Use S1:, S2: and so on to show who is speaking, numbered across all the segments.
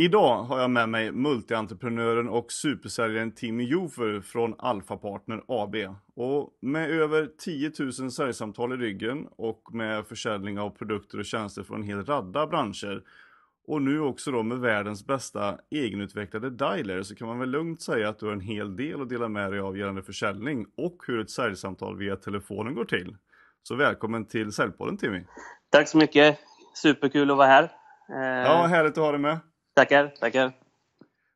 S1: Idag har jag med mig multientreprenören och supersäljaren Timmy Jofer från Alpha Partner AB. Och med över 10 000 säljsamtal i ryggen och med försäljning av produkter och tjänster från en hel radda branscher och nu också då med världens bästa egenutvecklade dialer så kan man väl lugnt säga att du har en hel del att dela med dig av gällande försäljning och hur ett säljsamtal via telefonen går till. Så välkommen till Säljpodden Timmy!
S2: Tack så mycket! Superkul att vara här!
S1: Ja, härligt att ha dig med!
S2: Tackar, tackar.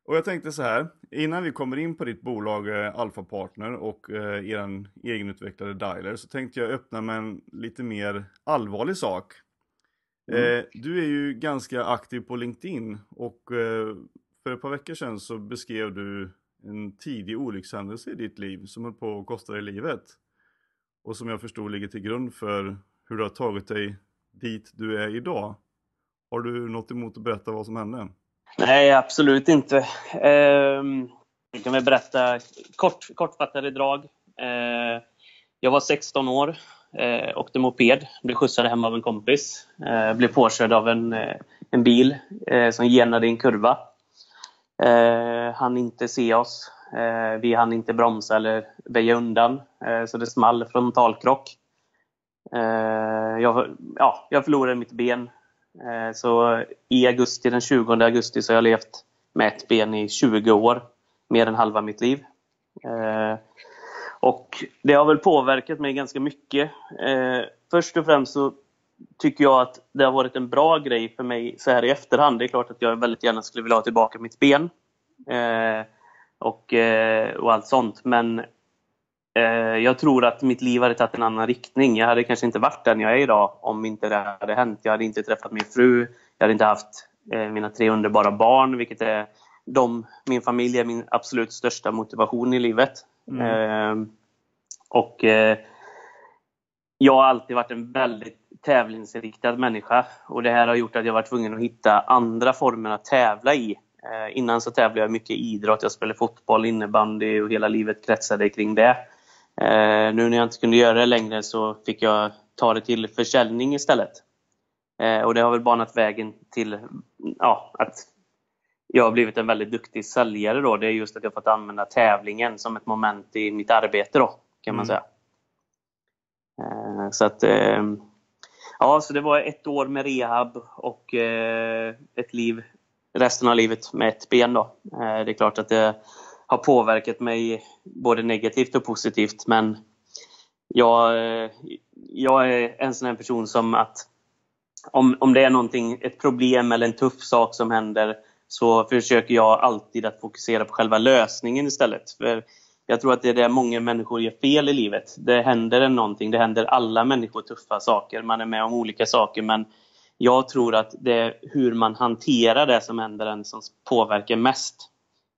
S1: Och jag tänkte så här, innan vi kommer in på ditt bolag eh, Alpha Partner och eh, er egenutvecklade dialer så tänkte jag öppna med en lite mer allvarlig sak. Mm. Eh, du är ju ganska aktiv på LinkedIn och eh, för ett par veckor sedan så beskrev du en tidig olyckshändelse i ditt liv som höll på att kosta dig livet. Och som jag förstod ligger till grund för hur du har tagit dig dit du är idag. Har du något emot att berätta vad som hände?
S2: Nej, absolut inte. Ehm, jag kan väl berätta kort, kortfattade drag. Ehm, jag var 16 år, eh, åkte moped, blev skjutsad hem av en kompis. Eh, blev påkörd av en, eh, en bil eh, som genade i en kurva. Eh, han inte se oss. Eh, vi hann inte bromsa eller väja undan, eh, så det small frontalkrock. Eh, jag, ja, jag förlorade mitt ben Eh, så i augusti, den 20 augusti, så har jag levt med ett ben i 20 år. Mer än halva mitt liv. Eh, och det har väl påverkat mig ganska mycket. Eh, först och främst så tycker jag att det har varit en bra grej för mig så här i efterhand. Det är klart att jag väldigt gärna skulle vilja ha tillbaka mitt ben. Eh, och, eh, och allt sånt. Men Eh, jag tror att mitt liv hade tagit en annan riktning. Jag hade kanske inte varit den jag är idag om inte det hade hänt. Jag hade inte träffat min fru. Jag hade inte haft eh, mina tre underbara barn, vilket är de, min familj är min absolut största motivation i livet. Mm. Ehm, eh, och jag har alltid varit en väldigt tävlingsinriktad människa och det här har gjort att jag varit tvungen att hitta andra former att tävla i. Ehm, innan så tävlade jag mycket i idrott. Jag spelade fotboll, innebandy och hela livet kretsade kring det. Eh, nu när jag inte kunde göra det längre så fick jag ta det till försäljning istället. Eh, och det har väl banat vägen till ja, att jag har blivit en väldigt duktig säljare då. Det är just att jag fått använda tävlingen som ett moment i mitt arbete då, kan man mm. säga. Eh, så att Ja, så det var ett år med rehab och ett liv resten av livet med ett ben då. Det är klart att det har påverkat mig både negativt och positivt. Men jag, jag är en sån här person som att om, om det är någonting, ett problem eller en tuff sak som händer så försöker jag alltid att fokusera på själva lösningen istället. För jag tror att det är det många människor gör fel i livet. Det händer någonting, det händer alla människor tuffa saker, man är med om olika saker men jag tror att det är hur man hanterar det som händer en som påverkar mest.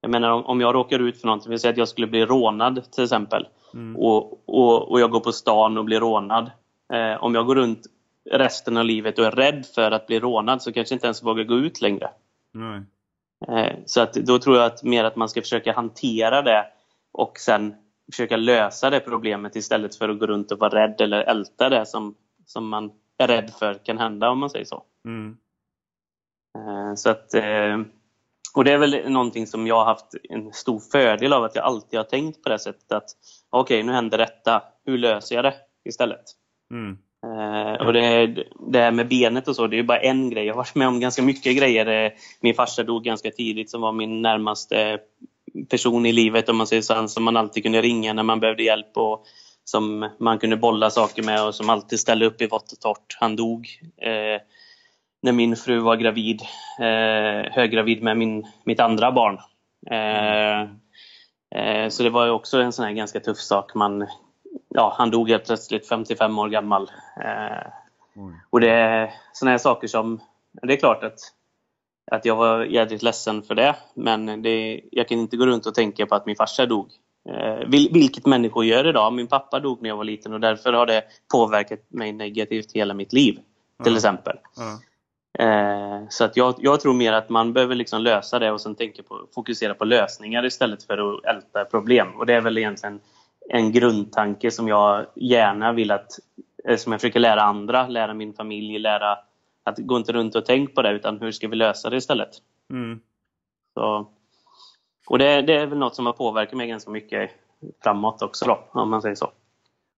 S2: Jag menar om, jag råkar ut för någonting, vi säger att jag skulle bli rånad till exempel. Mm. Och, och, och jag går på stan och blir rånad. Eh, om jag går runt resten av livet och är rädd för att bli rånad så kanske jag inte ens vågar gå ut längre.
S1: Nej.
S2: Eh, så att, då tror jag att mer att man ska försöka hantera det och sen försöka lösa det problemet istället för att gå runt och vara rädd eller älta det som, som man är rädd för kan hända om man säger så.
S1: Mm.
S2: Eh, så att eh, och det är väl någonting som jag har haft en stor fördel av att jag alltid har tänkt på det sättet att okej, okay, nu händer detta. Hur löser jag det istället?
S1: Mm.
S2: Uh, och det, det här med benet och så, det är bara en grej. Jag har varit med om ganska mycket grejer. Min farsa dog ganska tidigt som var min närmaste person i livet om man säger så, som man alltid kunde ringa när man behövde hjälp och som man kunde bolla saker med och som alltid ställde upp i vått och torrt. Han dog. Uh, när min fru var gravid, eh, höggravid med min, mitt andra barn. Eh, eh, så det var också en sån här ganska tuff sak. Man, ja, han dog helt plötsligt 55 år gammal. Eh, och det är såna här saker som, det är klart att, att jag var jädrigt ledsen för det, men det, jag kan inte gå runt och tänka på att min farsa dog. Eh, vilket människor gör idag. Min pappa dog när jag var liten och därför har det påverkat mig negativt hela mitt liv. Till mm. exempel.
S1: Mm.
S2: Eh, så att jag, jag, tror mer att man behöver liksom lösa det och sen tänka på, fokusera på lösningar istället för att älta problem. Och det är väl egentligen en grundtanke som jag gärna vill att, eh, som jag försöker lära andra, lära min familj, lära att gå inte runt och tänk på det utan hur ska vi lösa det istället.
S1: Mm.
S2: Så, och det, det, är väl något som har påverkat mig ganska mycket framåt också då, om man säger så.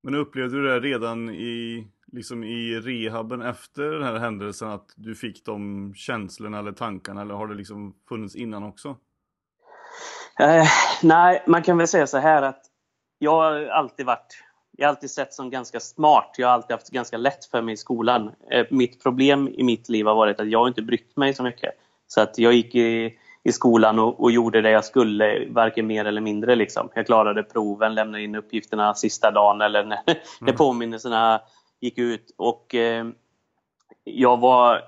S1: Men upplevde du det redan i, liksom i rehaben efter den här händelsen att du fick de känslorna eller tankarna eller har det liksom funnits innan också?
S2: Eh, nej, man kan väl säga så här att jag har alltid varit jag har alltid sett som ganska smart. Jag har alltid haft ganska lätt för mig i skolan. Eh, mitt problem i mitt liv har varit att jag inte brytt mig så mycket. Så att jag gick i, i skolan och, och, gjorde det jag skulle, varken mer eller mindre. Liksom. Jag klarade proven, lämnade in uppgifterna sista dagen eller när, mm. när påminnelserna gick ut. Och eh, jag var,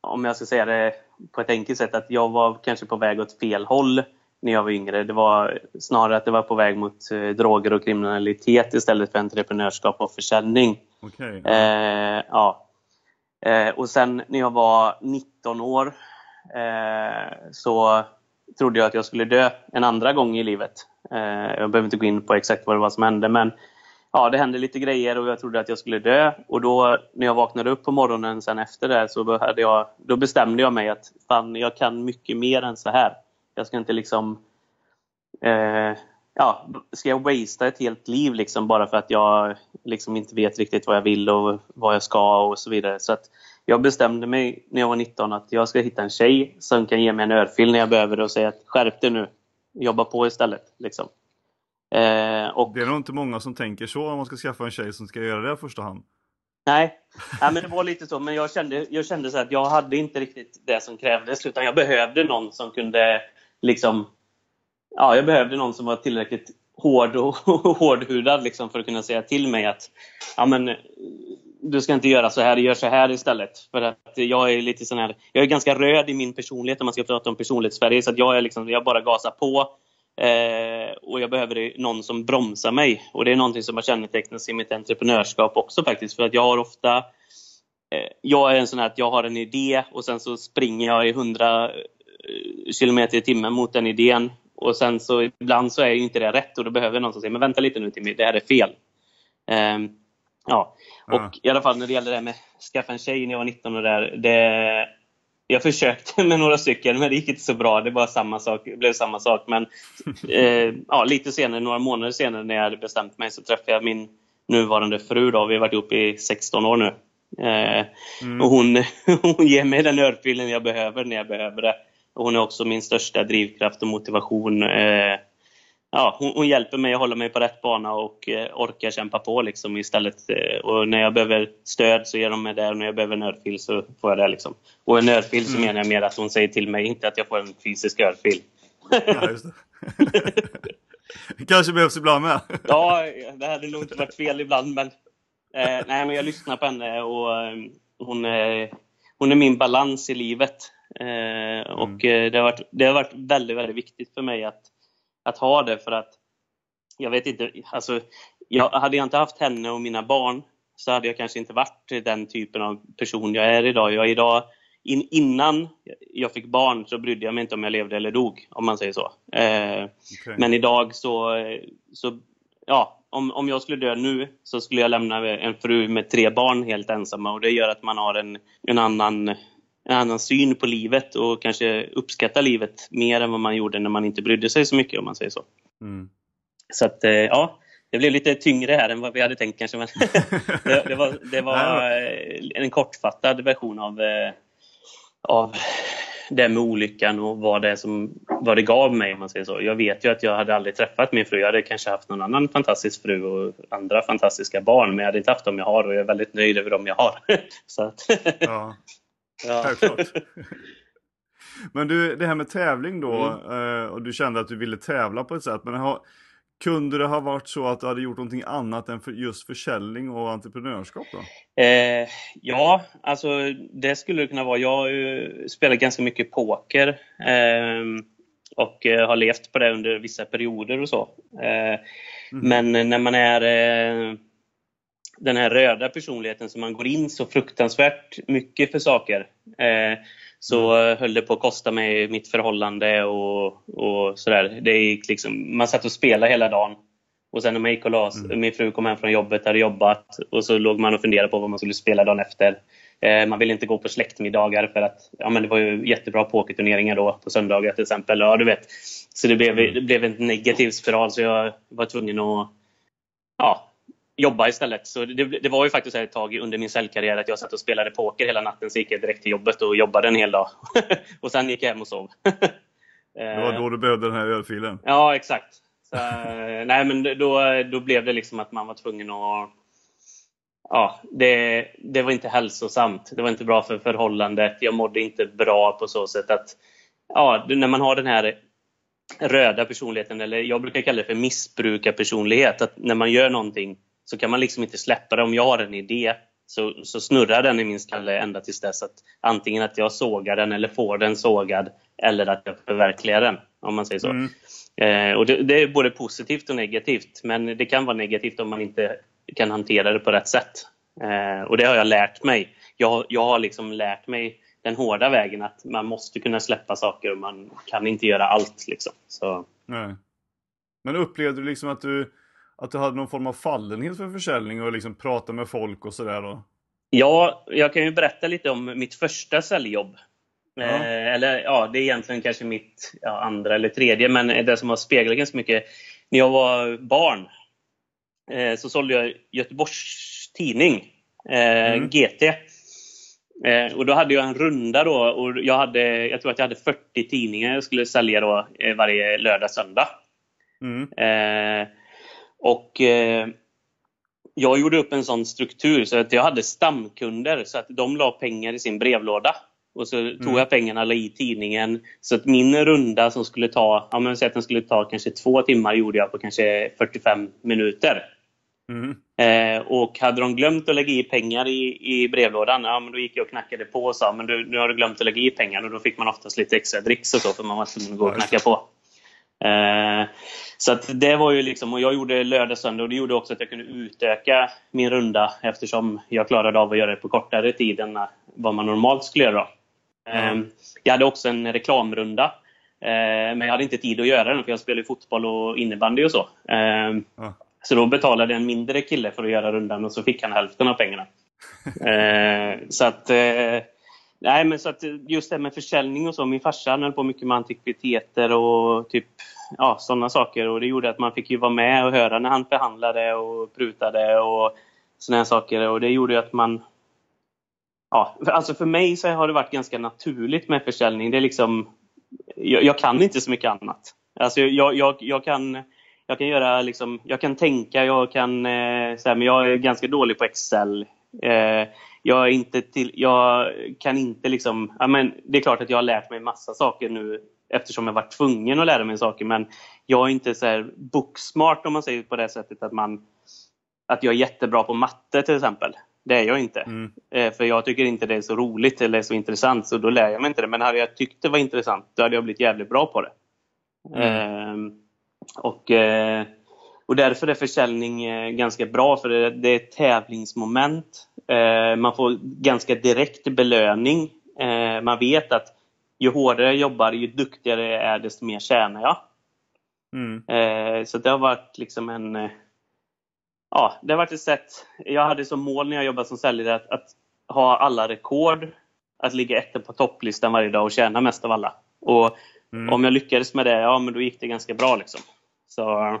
S2: om jag ska säga det på ett enkelt sätt, att jag var kanske på väg åt fel håll när jag var yngre. Det var snarare att det var på väg mot eh, droger och kriminalitet istället för entreprenörskap och försäljning.
S1: Okay.
S2: Eh, ja. Eh, och sen när jag var 19 år eh, så trodde jag att jag skulle dö en andra gång i livet. Eh, jag behöver inte gå in på exakt vad det var som hände men ja, det hände lite grejer och jag trodde att jag skulle dö. Och då när jag vaknade upp på morgonen sen efter det så jag, då bestämde jag mig att fan, jag kan mycket mer än så här. Jag ska inte liksom... Eh, ja, ska jag wastea ett helt liv liksom bara för att jag liksom inte vet riktigt vad jag vill och vad jag ska och så vidare. Så att jag bestämde mig när jag var 19 att jag ska hitta en tjej som kan ge mig en örfil när jag behöver det och säga att skärp dig nu, jobba på istället. Liksom.
S1: Eh, och... Det är nog inte många som tänker så om man ska skaffa en tjej som ska göra det i första hand.
S2: Nej, Nej men det var lite så. Men jag kände, jag kände så att jag hade inte riktigt det som krävdes utan jag behövde någon som kunde liksom, ja, jag behövde någon som var tillräckligt hård och hårdhudad liksom för att kunna säga till mig att ja, men, du ska inte göra så här, gör så här istället. För att jag är lite sån här, jag är ganska röd i min personlighet om man ska prata om personlighetssverige. Så att jag är liksom, jag bara gasar på. Eh, och jag behöver någon som bromsar mig. Och det är någonting som har kännetecknats i mitt entreprenörskap också faktiskt. För att jag har ofta eh, jag är en sån här att jag har en idé och sen så springer jag i 100 kilometer i timmen mot den idén. Och sen så ibland så är ju inte det rätt och då behöver någon som säger men vänta lite nu Timmy, det här är fel. Um, ja, och ja. i alla fall när det gäller det med skaffa en tjej när jag var 19 och där. Det, jag försökte med några stycken men det gick inte så bra. Det var samma sak, blev samma sak. Men eh, ja, lite senare, några månader senare när jag hade bestämt mig så träffade jag min nuvarande fru. Då. Vi har varit ihop i 16 år nu. Eh, mm. Och hon, hon ger mig den örfilen jag behöver när jag behöver det. Hon är också min största drivkraft och motivation. Eh, ja, hon, hon, hjälper mig att hålla mig på rätt bana och eh, orka kämpa på liksom istället. Eh, och när jag behöver stöd så ger de mig det och när jag behöver en örfil så får jag det. Liksom. Och en örfil så mm. menar jag mer att hon säger till mig, inte att jag får en fysisk örfil.
S1: Ja, just det. kanske behövs ibland med.
S2: ja, det hade nog inte varit fel ibland men, eh, nej, men jag lyssnar på henne och eh, hon, är, hon är min balans i livet. Eh, mm. Och eh, det har, varit, det har varit väldigt, väldigt viktigt för mig att, att ha det för att jag vet inte, alltså, jag, hade jag inte haft henne och mina barn så hade jag kanske inte varit den typen av person jag är idag. Jag är idag in, innan jag fick barn så brydde jag mig inte om jag levde eller dog, om man säger så. Eh, okay. Men idag så, så ja, om, om jag skulle dö nu så skulle jag lämna en fru med tre barn helt ensamma och det gör att man har en, en annan en annan syn på livet och kanske uppskatta livet mer än vad man gjorde när man inte brydde sig så mycket om man säger så. Mm. Så att eh, ja, det blev lite tyngre här än vad vi hade tänkt kanske. Men det, det, var, det var eh, en kortfattad version av, eh, av det med olyckan och vad det, som, vad det gav mig om man säger så. Jag vet ju att jag hade aldrig träffat min fru. Jag hade kanske haft någon annan fantastisk fru och andra fantastiska barn men jag hade inte haft dem jag har och jag är väldigt nöjd över dem jag har. så att,
S1: ja. Ja. Självklart. Men du, det här med tävling då, mm. Eh, och du kände att du ville tävla på ett sätt. Men har, kunde det ha varit så att du hade gjort någonting annat än för just försäljning och entreprenörskap då?
S2: Eh, ja, alltså det skulle det kunna vara. Jag har ju spelat ganska mycket poker eh, och har levt på det under vissa perioder och så. Eh, mm. Men när man är eh, den här röda personligheten som man går in så fruktansvärt mycket för saker. Eh, så mm. höll det på att kosta mig mitt förhållande och, och sådär. Det gick liksom, man satt och spelade hela dagen. Och sen när man gick och la mm. min fru kom hem från jobbet, hade jobbat och så låg man och funderade på vad man skulle spela dagen efter. Eh, man ville inte gå på släktmiddagar för att ja, men det var ju jättebra pokerturneringar då på söndagar till exempel. Ja, du vet. Så det blev, mm. det blev en negativ spiral så jag var tvungen att ja, jobba istället. Så det, det, var ju faktiskt ett tag under min säljkarriär att jag satt och spelade poker hela natten. Så gick jag direkt till jobbet och jobbade en hel dag. och sen gick jag hem och sov.
S1: det var då du behövde den här ölfilen?
S2: Ja, exakt. Så, nej, men då, då blev det liksom att man var tvungen att ja, det, det var inte hälsosamt. Det var inte bra för förhållandet. Jag mådde inte bra på så sätt att ja, när man har den här röda personligheten, eller jag brukar kalla det för missbrukarpersonlighet, att när man gör någonting så kan man liksom inte släppa det. Om jag har en idé så, så snurrar den i min skalle ända tills dess att antingen att jag sågar den eller får den sågad eller att jag förverkligar den, om man säger så. Mm. Eh, och det, det, är både positivt och negativt, men det kan vara negativt om man inte kan hantera det på rätt sätt. Eh, och det har jag lärt mig. Jag, jag har liksom lärt mig den hårda vägen att man måste kunna släppa saker och man kan inte göra allt. Liksom. Så.
S1: Nej. Men upplevde du liksom att du, att du hade någon form av fallenhet för försäljning och liksom prata med folk och sådär?
S2: Ja, jag kan ju berätta lite om mitt första säljjobb. Ja. Eh, eller ja, det är egentligen kanske mitt ja, andra eller tredje, men det som har speglat ganska mycket. När jag var barn eh, så sålde jag Göteborgs Tidning, eh, mm. GT. Eh, och då hade jag en runda då och jag, hade, jag tror att jag hade 40 tidningar jag skulle sälja då eh, varje lördag söndag. Mm. Och eh, jag gjorde upp en sån struktur så att jag hade stamkunder så att de la pengar i sin brevlåda. Och så mm. tog jag pengarna och la i tidningen. Så att min runda som skulle ta, ja men att den skulle ta kanske två timmar gjorde jag på kanske 45 minuter. Mm. Eh, och hade de glömt att lägga i pengar i, i brevlådan, ja, men då gick jag och knackade på och sa men du, nu har du glömt att lägga i pengar. Och då fick man oftast lite extra dricks och så för man var tvungen att gå och knacka på. Eh, så att det var ju liksom, och jag gjorde lördag, söndag och det gjorde också att jag kunde utöka min runda eftersom jag klarade av att göra det på kortare tid än vad man normalt skulle göra. Mm. Jag hade också en reklamrunda. Eh, men jag hade inte tid att göra den för jag spelar fotboll och innebandy och så. Mm. Så då betalade en mindre kille för att göra rundan och så fick han hälften av pengarna. eh, så att, eh, nej, men så att eh, just det med försäljning och så. Min farsa höll på mycket med antikviteter och typ ja, sådana saker. Och det gjorde att man fick ju vara med och höra när han förhandlade och prutade och sådana saker. Och det gjorde att man Ja, för, alltså för mig så har det varit ganska naturligt med försäljning. Det är liksom, jag, jag kan inte så mycket annat. Alltså jag, jag, jag kan jag kan göra liksom, jag kan tänka, jag kan, eh, så här, men jag är ganska dålig på Excel. Eh, jag, är inte till, jag kan inte liksom, ja, men det är klart att jag har lärt mig massa saker nu eftersom jag varit tvungen att lära mig saker men jag är inte så här boksmart om man säger på det sättet att man att jag är jättebra på matte till exempel. Det är jag inte. Mm. Eh, för jag tycker inte det är så roligt eller så intressant så då lär jag mig inte det. Men hade jag tyckt det var intressant då hade jag blivit jävligt bra på det. Mm. Eh, och, eh, och därför är försäljning eh, ganska bra för det, är ett tävlingsmoment. Eh, man får ganska direkt belöning. Man vet att ju hårdare jag jobbar, ju duktigare jag är, desto mer tjänar jag. Mm. Så det har varit liksom en... Ja, det har varit ett sätt. Jag hade som mål när jag jobbade som säljare att, att ha alla rekord, att ligga etta på topplistan varje dag och tjäna mest av alla. Och mm. om jag lyckades med det, ja men då gick det ganska bra liksom. Så,
S1: eh,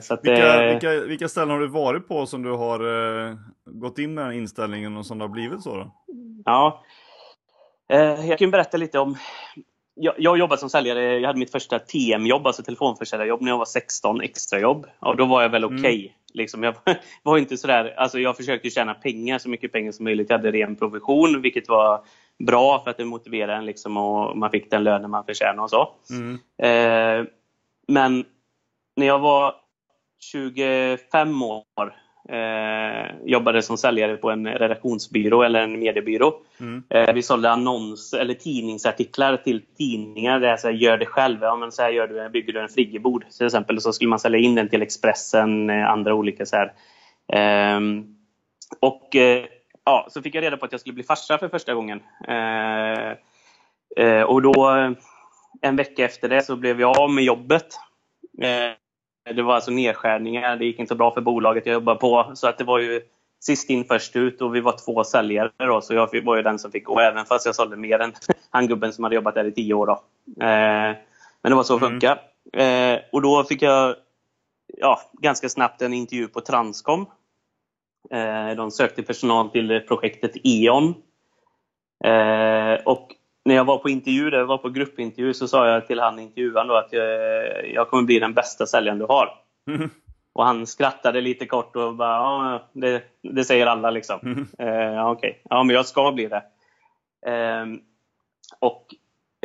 S1: så att, vilka, eh, vilka, vilka ställen har du varit på som du har eh, gått in med den inställningen och som det har blivit så? Då?
S2: Ja, eh, jag kan berätta lite om jag, jag jobbade som säljare, jag hade mitt första TM-jobb, alltså telefonförsäljarjobb, när jag var 16, extrajobb. Och då var jag väl okej. Okay. Mm. Liksom, jag var inte sådär, alltså jag försökte tjäna pengar, så mycket pengar som möjligt. Jag hade ren provision, vilket var bra för att det motiverade en liksom, och man fick den lönen man förtjänade och så. Mm. Eh, men när jag var 25 år eh, jobbade som säljare på en redaktionsbyrå eller en mediebyrå. Mm. Eh, vi sålde annons eller tidningsartiklar till tidningar. Där så här, gör det själv. Ja, men så här gör du, bygger du en friggebod till exempel. Så skulle man sälja in den till Expressen, eh, andra olika så här. Ehm, och eh, ja, så fick jag reda på att jag skulle bli farsa för första gången. Eh, eh, och då en vecka efter det så blev jag av med jobbet. Eh, det var alltså nedskärningar. Det gick inte så bra för bolaget jag jobbade på. Så att det var ju sist in först ut och vi var två säljare då, så jag var ju den som fick gå även fast jag sålde mer än han gubben som hade jobbat där i tio år. Då. Eh, men det var så det funkade. Mm. Eh, och då fick jag ja, ganska snabbt en intervju på Transcom. De sökte personal till projektet E.ON. Och när jag var på intervju, där jag var på gruppintervju, så sa jag till han intervjuaren då att jag, jag kommer bli den bästa säljaren du har. Mm. Och han skrattade lite kort och bara, ja, det, det säger alla liksom. Mm. Eh, okej. Okay. Ja, men jag ska bli det. Eh, och,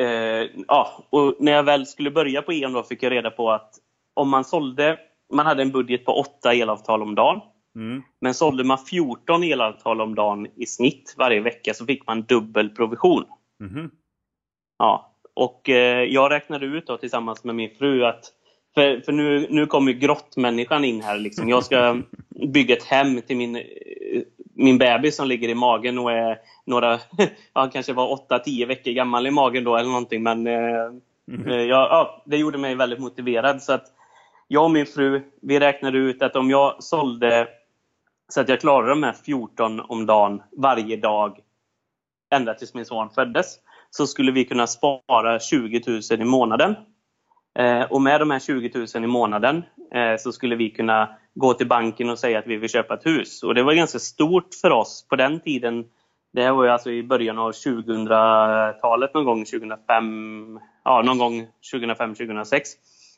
S2: eh, ja, och när jag väl skulle börja på E.ON då fick jag reda på att om man sålde, man hade en budget på åtta elavtal om dagen. Mm. Men sålde man 14 elavtal om dagen i snitt varje vecka så fick man dubbel provision. Mm. Ja, och eh, jag räknade ut då, tillsammans med min fru att för, för nu, nu kommer grottmänniskan in här. Liksom. Jag ska bygga ett hem till min, min bebis som ligger i magen och är några, ja, kanske var 8-10 veckor gammal i magen då eller någonting. Men eh, mm. ja, ja, det gjorde mig väldigt motiverad. Så att jag och min fru, vi räknade ut att om jag sålde så att jag klarade de här 14 om dagen varje dag ända tills min son föddes, så skulle vi kunna spara 20 000 i månaden. Eh, och med de här 20 000 i månaden eh, så skulle vi kunna gå till banken och säga att vi vill köpa ett hus. Och det var ganska stort för oss på den tiden. Det här var ju alltså i början av 2000-talet någon gång, 2005, ja någon gång 2005-2006.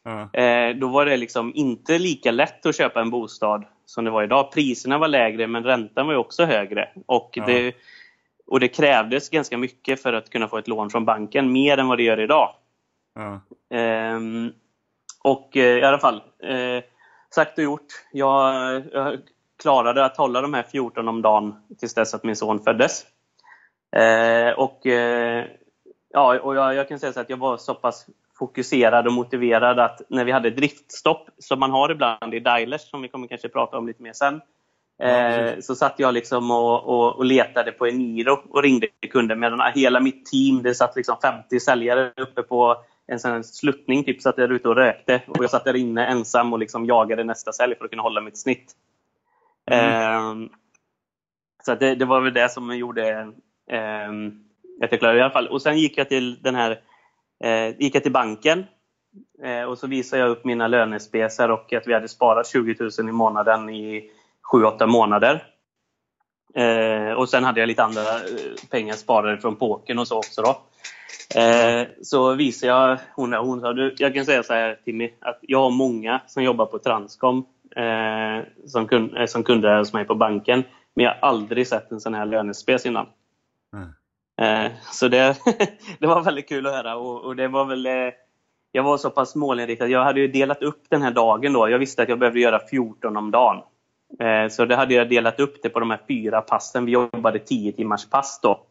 S2: Mm. Då var det liksom inte lika lätt att köpa en bostad som det var idag. Priserna var lägre men räntan var också högre. Och, mm. det, och det krävdes ganska mycket för att kunna få ett lån från banken, mer än vad det gör idag. Ja. Ehm, och eh, i alla fall, eh, sagt och gjort. Jag, jag, klarade att hålla de här 14 om dagen tills dess att min son föddes. Eh, och eh, ja, och jag, jag, kan säga så att jag var så pass fokuserad och motiverad att när vi hade driftstopp, som man har ibland i dialers, som vi kommer kanske prata om lite mer sen, Eh, så satt jag liksom och, och, och, letade på Eniro och ringde kunder medan hela mitt team, det satt liksom 50 säljare uppe på en sån sluttning, typ satt där ute och rökte. Och jag satt där inne ensam och liksom jagade nästa sälj för att kunna hålla mitt snitt. Mm. Eh, så det, det, var väl det som gjorde eh, att jag klarade i alla fall. Och sen gick jag till den här eh, gick jag till banken eh, och så visade jag upp mina lönespesar och att vi hade sparat 20 000 i månaden i 7-8 månader. Eh, och sen hade jag lite andra eh, pengar sparade från poken och så också. Då. Eh, så visade jag, hon, hon sa, du, jag kan säga så här Timmy, att jag har många som jobbar på Transcom eh, som, kund, eh, som kunder hos mig på banken. Men jag har aldrig sett en sån här lönespec innan. Mm. Eh, så det, det var väldigt kul att höra och, och det var väl eh, jag var så pass målinriktad. Jag hade ju delat upp den här dagen då. Jag visste att jag behövde göra 14 om dagen. Eh, så det hade jag delat upp det på de här fyra passen. Vi jobbade 10 timmars pass då.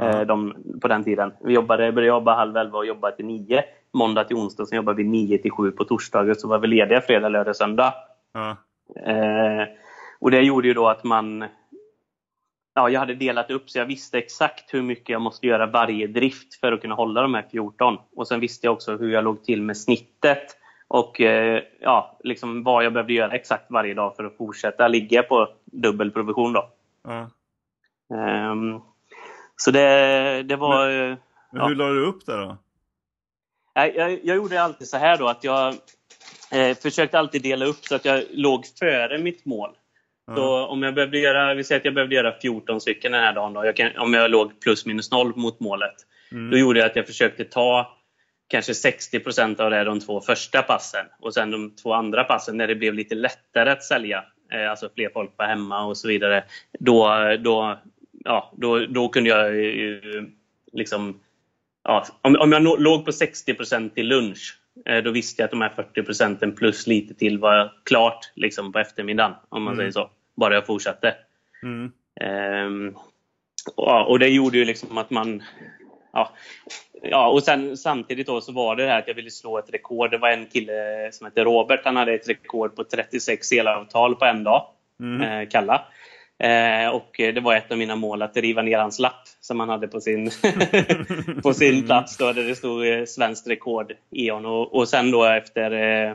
S2: Mm. De, på den tiden. Vi jobbade, började jobba halv elva och jobbade till nio. Måndag till onsdag, sen jobbade vi nio till sju på torsdagar. Så var vi lediga fredag, lördag, söndag. Mm. Eh, och det gjorde ju då att man... Ja, jag hade delat upp så jag visste exakt hur mycket jag måste göra varje drift för att kunna hålla de här 14. Och sen visste jag också hur jag låg till med snittet och eh, ja, liksom vad jag behövde göra exakt varje dag för att fortsätta ligga på dubbel provision. Då. Mm. Um, så det, det var... Men,
S1: men hur ja. la du upp det då?
S2: Jag, jag, jag, gjorde alltid så här då att jag eh, försökte alltid dela upp så att jag låg före mitt mål. Mm. Så om jag behövde göra, vi säger att jag behövde göra 14 stycken den här dagen, då, jag kan, om jag låg plus minus noll mot målet. Mm. Då gjorde jag att jag försökte ta kanske 60% av det de två första passen och sen de två andra passen när det blev lite lättare att sälja, eh, alltså fler folk var hemma och så vidare, då, då, ja, då, då kunde jag liksom ja, om, om jag låg på 60% till lunch, eh, då visste jag att de här 40 procenten plus lite till var klart liksom på eftermiddagen, om man mm. säger så. Bara jag fortsatte. Mm. Um, och, och, det gjorde ju liksom att man ja, ja, och sen samtidigt då så var det det här att jag ville slå ett rekord. Det var en kille som hette Robert, han hade ett rekord på 36 elavtal på en dag. Mm. Eh, kalla. Eh, och det var ett av mina mål att riva ner hans lapp som han hade på sin, på sin mm. plats då, där det stod eh, svenskt rekord, E.ON. Och, och sen då efter eh,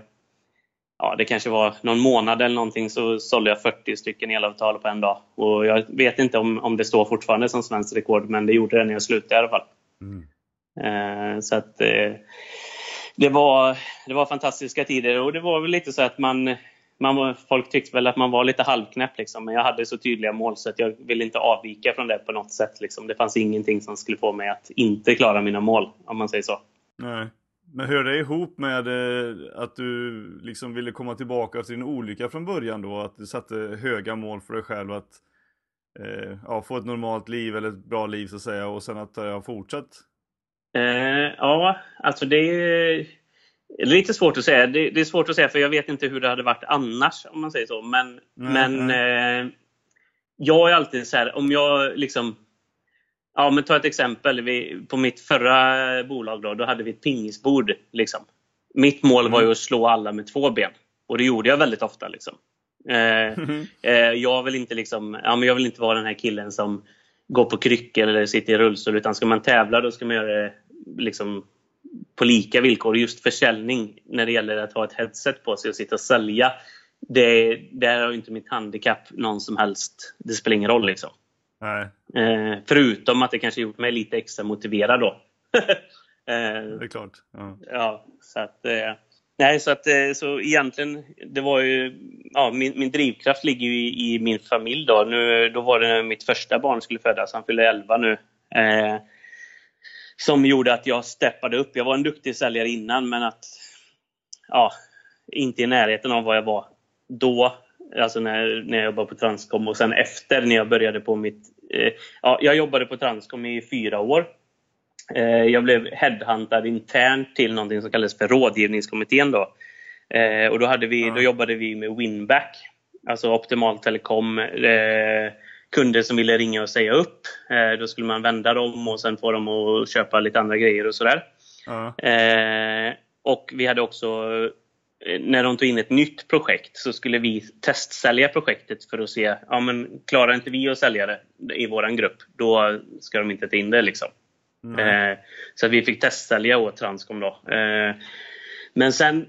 S2: ja, det kanske var någon månad eller någonting så sålde jag 40 stycken elavtal på en dag. Och jag vet inte om, om det står fortfarande som svenskt rekord, men det gjorde det när jag slutade i alla fall. Mm. Eh, så att eh, det, var, det var fantastiska tider och det var väl lite så att man, man folk tyckte väl att man var lite halvknäpp liksom, men jag hade så tydliga mål så att jag ville inte avvika från det på något sätt. Liksom. Det fanns ingenting som skulle få mig att inte klara mina mål, om man säger så.
S1: Nej. Men hör det ihop med eh, att du liksom ville komma tillbaka till din olycka från början då? Att du satte höga mål för dig själv att eh, ja, få ett normalt liv eller ett bra liv så att säga och sen att det har fortsatt?
S2: Eh, ja, alltså det är lite svårt att säga. Det, det, är svårt att säga för jag vet inte hur det hade varit annars om man säger så. Men, mm. men eh, jag är alltid så här, om jag liksom Ja, men ta ett exempel. Vi, på mitt förra bolag då, då hade vi ett pingisbord. Liksom. Mitt mål var ju att slå alla med två ben. Och det gjorde jag väldigt ofta. Liksom. Eh, jag, vill inte liksom, ja, men jag vill inte vara den här killen som går på kryckor eller sitter i rullstol. Utan ska man tävla då ska man göra det liksom, på lika villkor. Just försäljning när det gäller att ha ett headset på sig och sitta och sälja. Det, där har inte mitt handikapp någon som helst. Det spelar ingen roll. Liksom. Eh, förutom att det kanske gjort mig lite extra motiverad då.
S1: eh, det är klart.
S2: Ja, ja så att... Eh, nej, så att eh, så egentligen, det var ju... Ja, min, min drivkraft ligger ju i, i, min familj då. Nu, då var det när mitt första barn skulle födas, han fyller 11 nu. Eh, som gjorde att jag steppade upp. Jag var en duktig säljare innan, men att... Ja, inte i närheten av vad jag var då Alltså när, när jag jobbade på Transcom och sen efter när jag började på mitt... Eh, ja, jag jobbade på Transcom i fyra år. Eh, jag blev headhuntad internt till någonting som kallades för rådgivningskommittén. Då. Eh, och då, hade vi, då jobbade vi med Winback, alltså Optimal Telekom. Eh, kunder som ville ringa och säga upp. Då skulle man vända dem och sen få dem att köpa lite andra grejer och sådär. Eh, och vi hade också när de tog in ett nytt projekt så skulle vi testsälja projektet för att se, ja men klarar inte vi att sälja det i vår grupp, då ska de inte ta in det liksom. Mm. Så vi fick testsälja åt Transcom då. Eh, men sen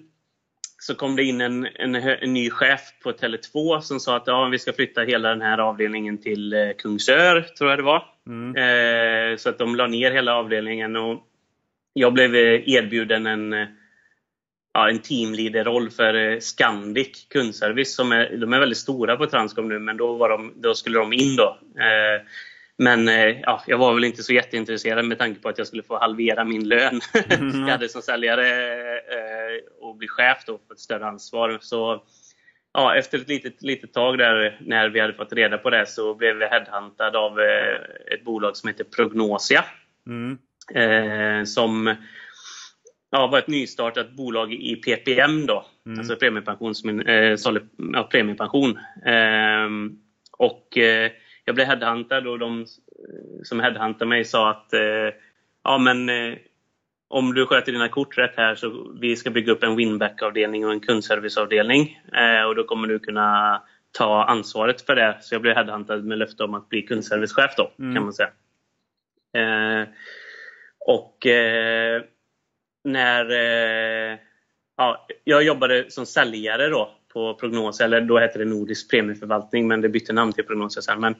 S2: så kom det in en, en, en, ny chef på Tele2 som sa att ja, vi ska flytta hela den här avdelningen till eh, Kungsör, tror jag det var. Mm. Så att de la ner hela avdelningen och jag blev erbjuden en ja, en teamleader-roll för Scandic kundservice. Som är, de är väldigt stora på Transcom nu, men då, var de, då skulle de in. då. Eh, men eh, ja, jag var väl inte så jätteintresserad med tanke på att jag skulle få halvera min lön mm. jag hade som säljare och bli chef då på ett större ansvar. Så ja, efter ett litet, litet tag där när vi hade fått reda på det så blev vi headhuntad av ett bolag som heter Prognosia. Mm. som ja, var ett nystartat bolag i PPM då, mm. alltså premiepensions, eh, ja, premiepension. Eh, och eh, jag blev headhuntad och de som headhuntade mig sa att eh, ja men eh, om du sköter dina kort rätt här så vi ska bygga upp en winback-avdelning och en kundserviceavdelning eh, och då kommer du kunna ta ansvaret för det. Så jag blev headhuntad med löfte om att bli kundservicechef då, mm. kan man säga. Eh, och när eh, ja, jag jobbade som säljare då på Prognos, eller då hette det Nordisk premieförvaltning men det bytte namn till Prognos sen. Men,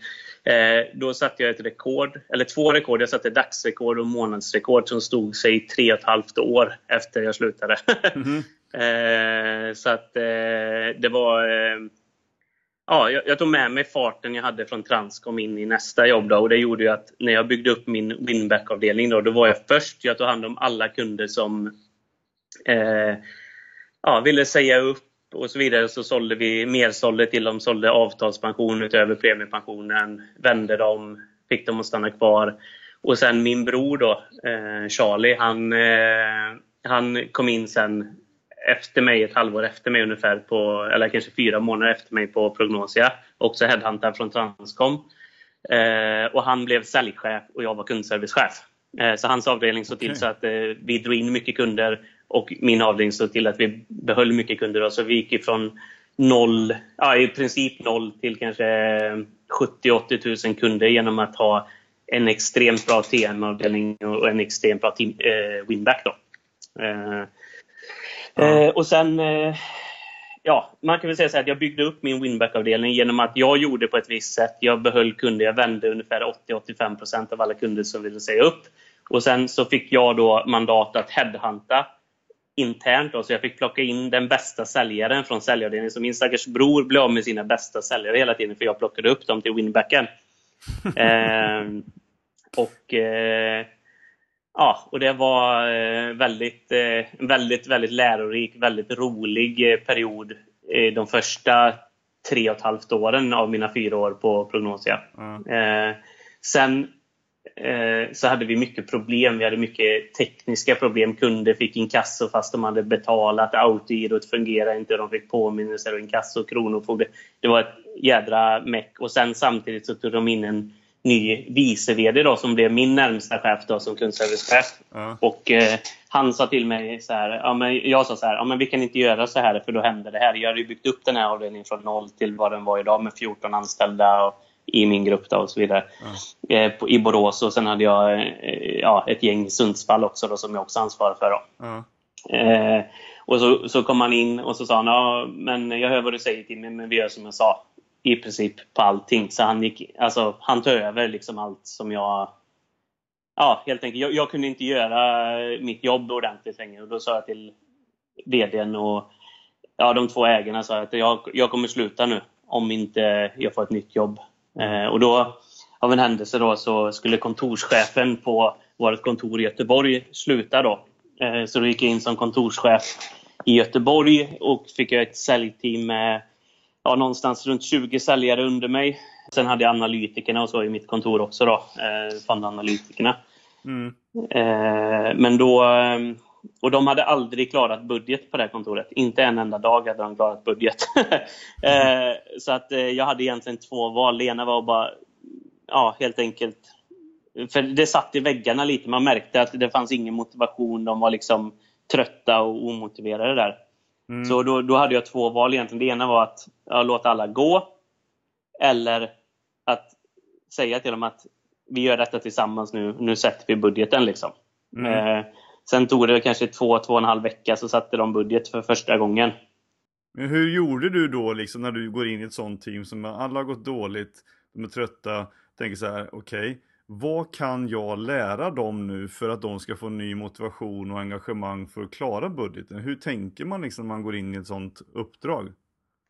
S2: eh, då satte jag ett rekord, eller två rekord. Jag satte dagsrekord och månadsrekord som stod sig i tre och ett halvt år efter jag slutade. Mm eh, så att eh, det var eh, ja, jag, jag, tog med mig farten jag hade från Transcom in i nästa jobb. Då, och det gjorde ju att när jag byggde upp min winback-avdelning då, då var jag först. Jag tog hand om alla kunder som eh, ja, ville säga upp och så vidare. Så sålde vi mersålde till dem, sålde avtalspension utöver premiepensionen, vände dem, fick dem att stanna kvar. Och sen min bror då, eh, Charlie, han, eh, han kom in sen efter mig, ett halvår efter mig ungefär, på, eller kanske fyra månader efter mig på Prognosia. Också headhunter från Transcom. Eh, och han blev säljchef och jag var kundservicechef. Eh, så hans avdelning såg till så att eh, vi drog in mycket kunder och min avdelning såg till att vi behöll mycket kunder. Då. Så vi gick ifrån noll, ja, i princip noll till kanske 70-80 000 kunder genom att ha en extremt bra TM-avdelning och en extremt bra team, eh, winback. Då. Eh, Eh, och sen eh, ja, man kan väl säga så här att jag byggde upp min winback-avdelning genom att jag gjorde på ett visst sätt. Jag behöll kunder, jag vände ungefär 80-85% av alla kunder som ville säga upp. Och sen så fick jag då mandat att headhunta internt. Då, så jag fick plocka in den bästa säljaren från säljavdelningen. Så min stackars bror blev av med sina bästa säljare hela tiden för jag plockade upp dem till winbacken. eh, och eh, Ja, och det var eh, väldigt, eh, väldigt, väldigt lärorik, väldigt rolig eh, period de första tre och ett halvt åren av mina fyra år på Prognosia. Mm. Sen så hade vi mycket problem. Vi hade mycket tekniska problem. Kunder fick inkasso fast de hade betalat. Autogirot fungerade inte. De fick påminnelser och inkasso och kronofogde. Det var ett jädra meck. Och sen samtidigt så tog de in en ny vice VD då, som blev min närmsta chef då, som kundservicechef. Mm. Och eh, han sa till mig så här, ja, men jag sa så här, ja, men vi kan inte göra så här för då händer det här. Jag hade byggt upp den här avdelningen från noll till vad den var idag med 14 anställda och, i min grupp då, och så vidare. Mm. Eh, på, I Borås och sen hade jag eh, ja, ett gäng i Sundsvall också då, som jag också ansvarar för. Då. Mm. Eh, och så, så kom han in och så sa han, ja, men jag hör vad du säger mig, men vi gör som jag sa i princip på allting. Så han, gick, alltså, han tog över liksom allt som jag... Ja, helt enkelt. Jag, jag kunde inte göra mitt jobb ordentligt längre. Och då sa jag till VDn och ja, de två ägarna sa att jag, jag kommer sluta nu om inte jag får ett nytt jobb. Eh, och då, av en händelse då, så skulle kontorschefen på vårt kontor i Göteborg sluta då. Eh, så då gick jag in som kontorschef i Göteborg och fick jag ett säljteam med ja, någonstans runt 20 säljare under mig. Sen hade jag analytikerna och så i mitt kontor också då, eh, fondanalytikerna. Mm. Men då, och de hade aldrig klarat budget på det här kontoret. Inte en enda dag hade de klarat budget. eh, så att eh, jag hade egentligen två val. Det ena var bara, ja helt enkelt, för det satt i väggarna lite. Man märkte att det fanns ingen motivation. De var liksom trötta och omotiverade där. Mm. Så då, då hade jag två val egentligen. Det ena var att ja, låta alla gå. Eller att säga till dem att vi gör detta tillsammans nu, nu sätter vi budgeten. Liksom. Mm. Eh, sen tog det kanske två, två och en halv vecka så satte de budget för första gången.
S1: Men hur gjorde du då liksom när du går in i ett sånt team som alla har gått dåligt, de är trötta, tänker så här, okej, okay, vad kan jag lära dem nu för att de ska få ny motivation och engagemang för att klara budgeten? Hur tänker man liksom när man går in i ett sånt uppdrag?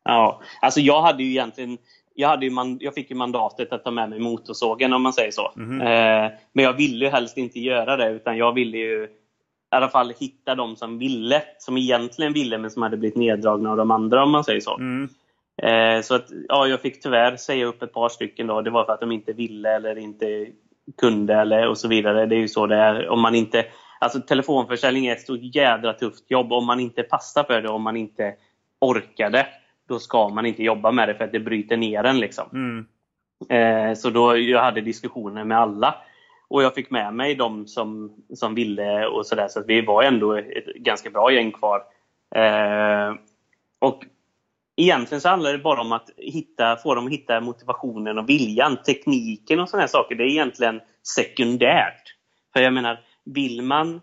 S2: Ja, alltså jag hade ju egentligen jag, hade man, jag fick ju mandatet att ta med mig motorsågen om man säger så. Mm. Eh, men jag ville ju helst inte göra det utan jag ville ju i alla fall hitta de som ville, som egentligen ville men som hade blivit neddragna av de andra om man säger så. Mm. Eh, så att, ja, jag fick tyvärr säga upp ett par stycken då. Det var för att de inte ville eller inte kunde eller och så vidare. Det är ju så det är. Om man inte, alltså telefonförsäljning är ett så jädra tufft jobb. Om man inte passar för det, om man inte orkar det, då ska man inte jobba med det för att det bryter ner en. Liksom. Mm. Eh, så då jag hade diskussioner med alla. Och jag fick med mig de som, som ville och sådär. Så att vi var ändå ett ganska bra gäng kvar. Eh, och Egentligen så handlar det bara om att hitta, få dem att hitta motivationen och viljan. Tekniken och sådana saker, det är egentligen sekundärt. För jag menar, vill man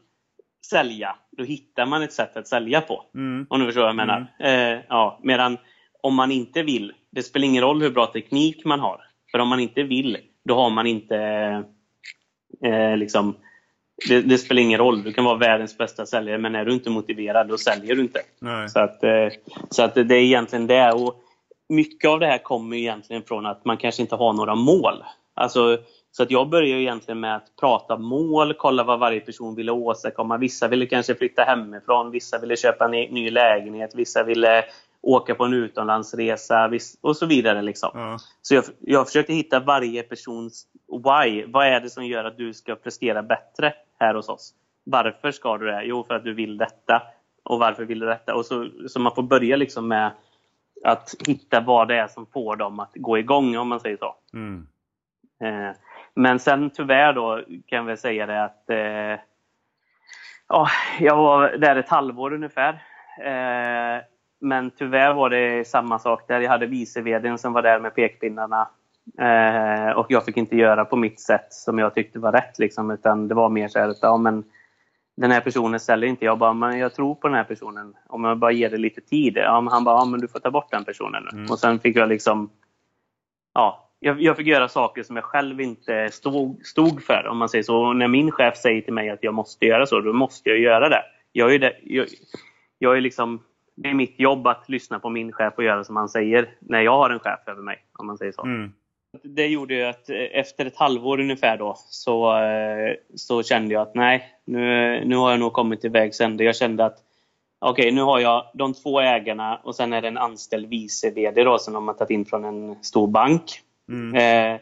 S2: sälja, då hittar man ett sätt att sälja på. Mm. Om du förstår vad jag menar. Mm. Eh, ja, medan om man inte vill, det spelar ingen roll hur bra teknik man har. För om man inte vill, då har man inte eh, liksom det, det, spelar ingen roll. Du kan vara världens bästa säljare, men är du inte motiverad, då säljer du inte. Nej. Så, att, eh, så att det är egentligen det. Och mycket av det här kommer egentligen från att man kanske inte har några mål. Alltså, så att jag började egentligen med att prata mål, kolla vad varje person ville åstadkomma. Vissa ville kanske flytta hemifrån, vissa ville köpa en ny lägenhet, vissa ville åka på en utomlandsresa och så vidare. Liksom. Ja. Så jag, jag försökte hitta varje persons why. Vad är det som gör att du ska prestera bättre här hos oss? Varför ska du det? Jo, för att du vill detta. Och varför vill du detta? Och så, så man får börja liksom med att hitta vad det är som får dem att gå igång, om man säger så. Mm. Eh, men sen tyvärr då kan vi säga det att eh, ja, jag var där ett halvår ungefär. Eh, men tyvärr var det samma sak där. Jag hade vice vdn som var där med pekpinnarna. Eh, och jag fick inte göra på mitt sätt som jag tyckte var rätt. Liksom, utan det var mer så här att ja, men den här personen ställer inte. Jag bara, men jag tror på den här personen. Om jag bara ger det lite tid. Ja, han bara, ja, men du får ta bort den personen nu. Mm. Och sen fick jag liksom, ja, jag, jag, fick göra saker som jag själv inte stod, stod för, om man säger så. Och när min chef säger till mig att jag måste göra så, då måste jag göra det. Jag är, det, jag, jag är liksom, det är mitt jobb att lyssna på min chef och göra som han säger när jag har en chef över mig, om man säger så. Mm. Det gjorde ju att efter ett halvår ungefär då så, eh, så kände jag att nej, nu, nu har jag nog kommit till vägs ände. Jag kände att okej, okay, nu har jag de två ägarna och sen är det en anställd vice VD då som de har tagit in från en stor bank. Mm. Eh,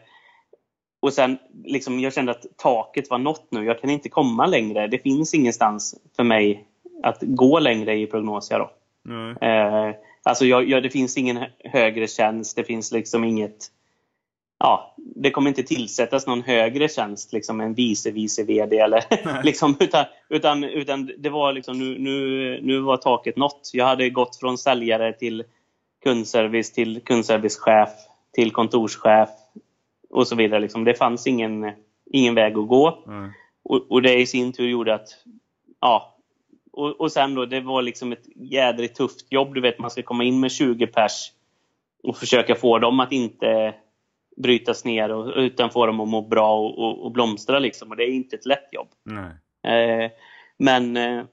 S2: och sen, liksom, jag kände att taket var nått nu. Jag kan inte komma längre. Det finns ingenstans för mig att gå längre i prognoser. Då. Eh, alltså jag, jag, det finns ingen högre tjänst. Det finns liksom inget... Ja, det kommer inte tillsättas någon högre tjänst, liksom en vice vice VD eller liksom, utan, utan, utan det var liksom nu, nu, nu var taket nått. Jag hade gått från säljare till kundservice till kundservicechef till kontorschef och så vidare. Liksom. Det fanns ingen, ingen väg att gå. Mm. Och, och, det i sin tur gjorde att, ja, och, och sen då, det var liksom ett jädrigt tufft jobb. Du vet, man ska komma in med 20 pers och försöka få dem att inte brytas ner och, utan få dem att må bra och, och, och blomstra. Liksom. Och det är inte ett lätt jobb. Eh, men, eh,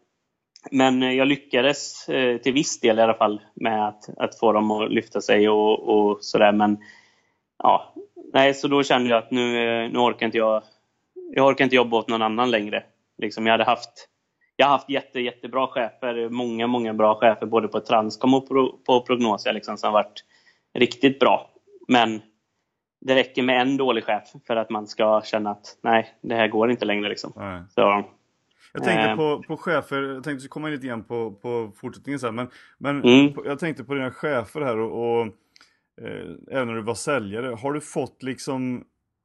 S2: men jag lyckades eh, till viss del i alla fall med att, att få dem att lyfta sig och, och sådär. Men ja, nej, så då kände jag att nu, nu orkar inte jag, jag orkar inte jobba åt någon annan längre. Liksom jag hade haft jag har haft jätte, jättebra chefer, många, många bra chefer både på Transcom och på, på prognoser liksom, som har varit riktigt bra. Men det räcker med en dålig chef för att man ska känna att nej, det här går inte längre. Liksom. Så,
S1: jag tänkte eh. på, på chefer, jag tänkte komma in lite grann på, på fortsättningen sen, men, men mm. jag tänkte på dina chefer här och, och eh, även när du var säljare, har du fått liksom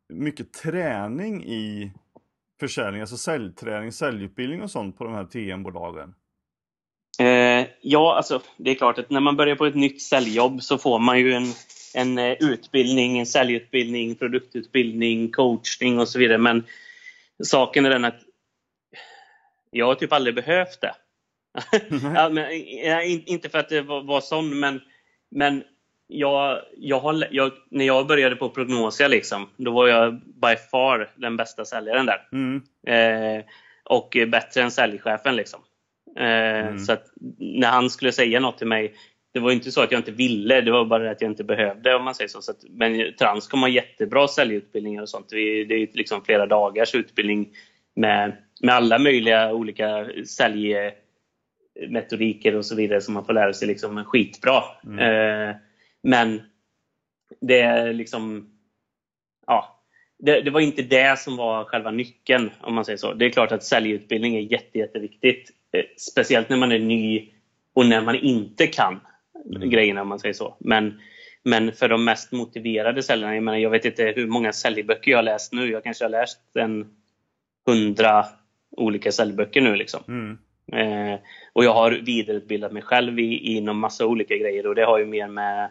S1: mycket träning i försäljning, alltså säljträning, säljutbildning och sånt på de här TM-bolagen?
S2: Eh, ja, alltså det är klart att när man börjar på ett nytt säljjobb så får man ju en, en eh, utbildning, en säljutbildning, produktutbildning, coachning och så vidare. Men saken är den att jag har typ aldrig behövt det. ja, men, eh, inte för att det var, var sån, men, men jag, jag jag, när jag började på Prognosia, liksom, då var jag by far den bästa säljaren där. Mm. Eh, och bättre än säljchefen. Liksom. Eh, mm. Så när han skulle säga något till mig, det var inte så att jag inte ville, det var bara att jag inte behövde om man säger så. så att, men Transcom har jättebra säljutbildningar och sånt. Det är liksom flera dagars utbildning med, med alla möjliga olika säljmetodiker och så vidare som man får lära sig liksom skitbra. Mm. Eh, men det är liksom... Ja, det, det, var inte det som var själva nyckeln, om man säger så. Det är klart att säljutbildning är jätte, jätteviktigt. Eh, speciellt när man är ny och när man inte kan mm. grejerna, om man säger så. Men, men för de mest motiverade säljarna, jag menar, jag vet inte hur många säljböcker jag har läst nu. Jag kanske har läst en hundra olika säljböcker nu. Liksom. Mm. Eh, och jag har vidareutbildat mig själv i, inom massa olika grejer och det har ju mer med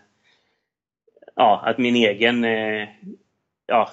S2: ja, att min egen eh, ja,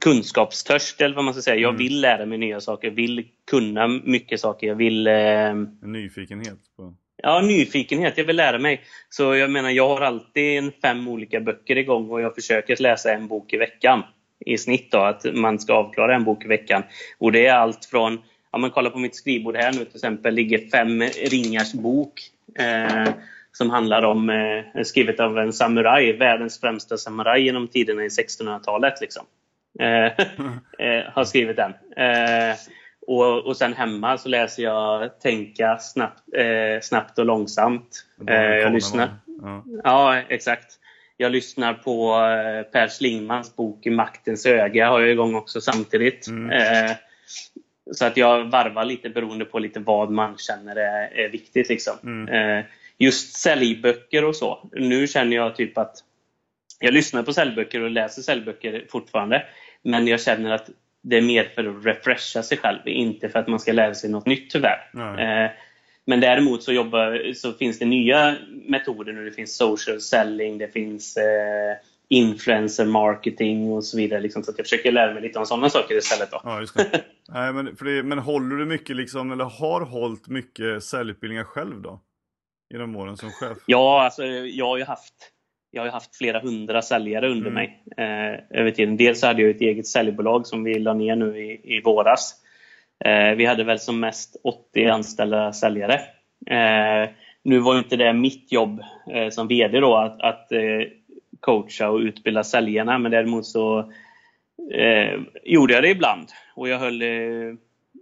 S2: kunskapstörst, eller vad man ska säga. Jag mm. vill lära mig nya saker, vill kunna mycket saker. Jag vill... Eh,
S1: nyfikenhet? På...
S2: Ja, nyfikenhet. Jag vill lära mig. Så jag menar, jag har alltid en fem olika böcker igång och jag försöker läsa en bok i veckan i snitt. Då, att man ska avklara en bok i veckan. Och det är allt från, ja men kolla på mitt skrivbord här nu till exempel, ligger fem ringars bok. Eh, som handlar om, eh, skrivet av en samuraj, världens främsta samuraj genom tiderna i 1600-talet. Liksom. Eh, eh, har skrivit den. Eh, och, och sen hemma så läser jag Tänka snabbt, eh, snabbt och långsamt. Eh, jag lyssnar. Ja. ja, exakt. Jag lyssnar på Per Schlingmans bok Maktens öga har jag igång också samtidigt. Mm. så att jag varvar lite beroende på lite vad man känner är, är viktigt. Liksom. Mm just säljböcker och så. Nu känner jag typ att jag lyssnar på säljböcker och läser säljböcker fortfarande. Men jag känner att det är mer för att refresha sig själv, inte för att man ska lära sig något nytt tyvärr. Eh, men däremot så, jobbar, så finns det nya metoder nu. Det finns social selling, det finns eh, influencer marketing och så vidare. Liksom, så att jag försöker lära mig lite om sådana saker istället. Då.
S1: Ja, just det. Nej, men, det, men håller du mycket liksom, eller har hållit mycket säljutbildningar själv då? Genom åren som chef?
S2: Ja, alltså jag har ju haft, jag har haft flera hundra säljare under mm. mig eh, över tiden. Dels hade jag ett eget säljbolag som vi la ner nu i, i våras. Eh, vi hade väl som mest 80 anställda säljare. Eh, nu var inte det mitt jobb eh, som VD då att, att eh, coacha och utbilda säljarna men däremot så eh, gjorde jag det ibland och jag höll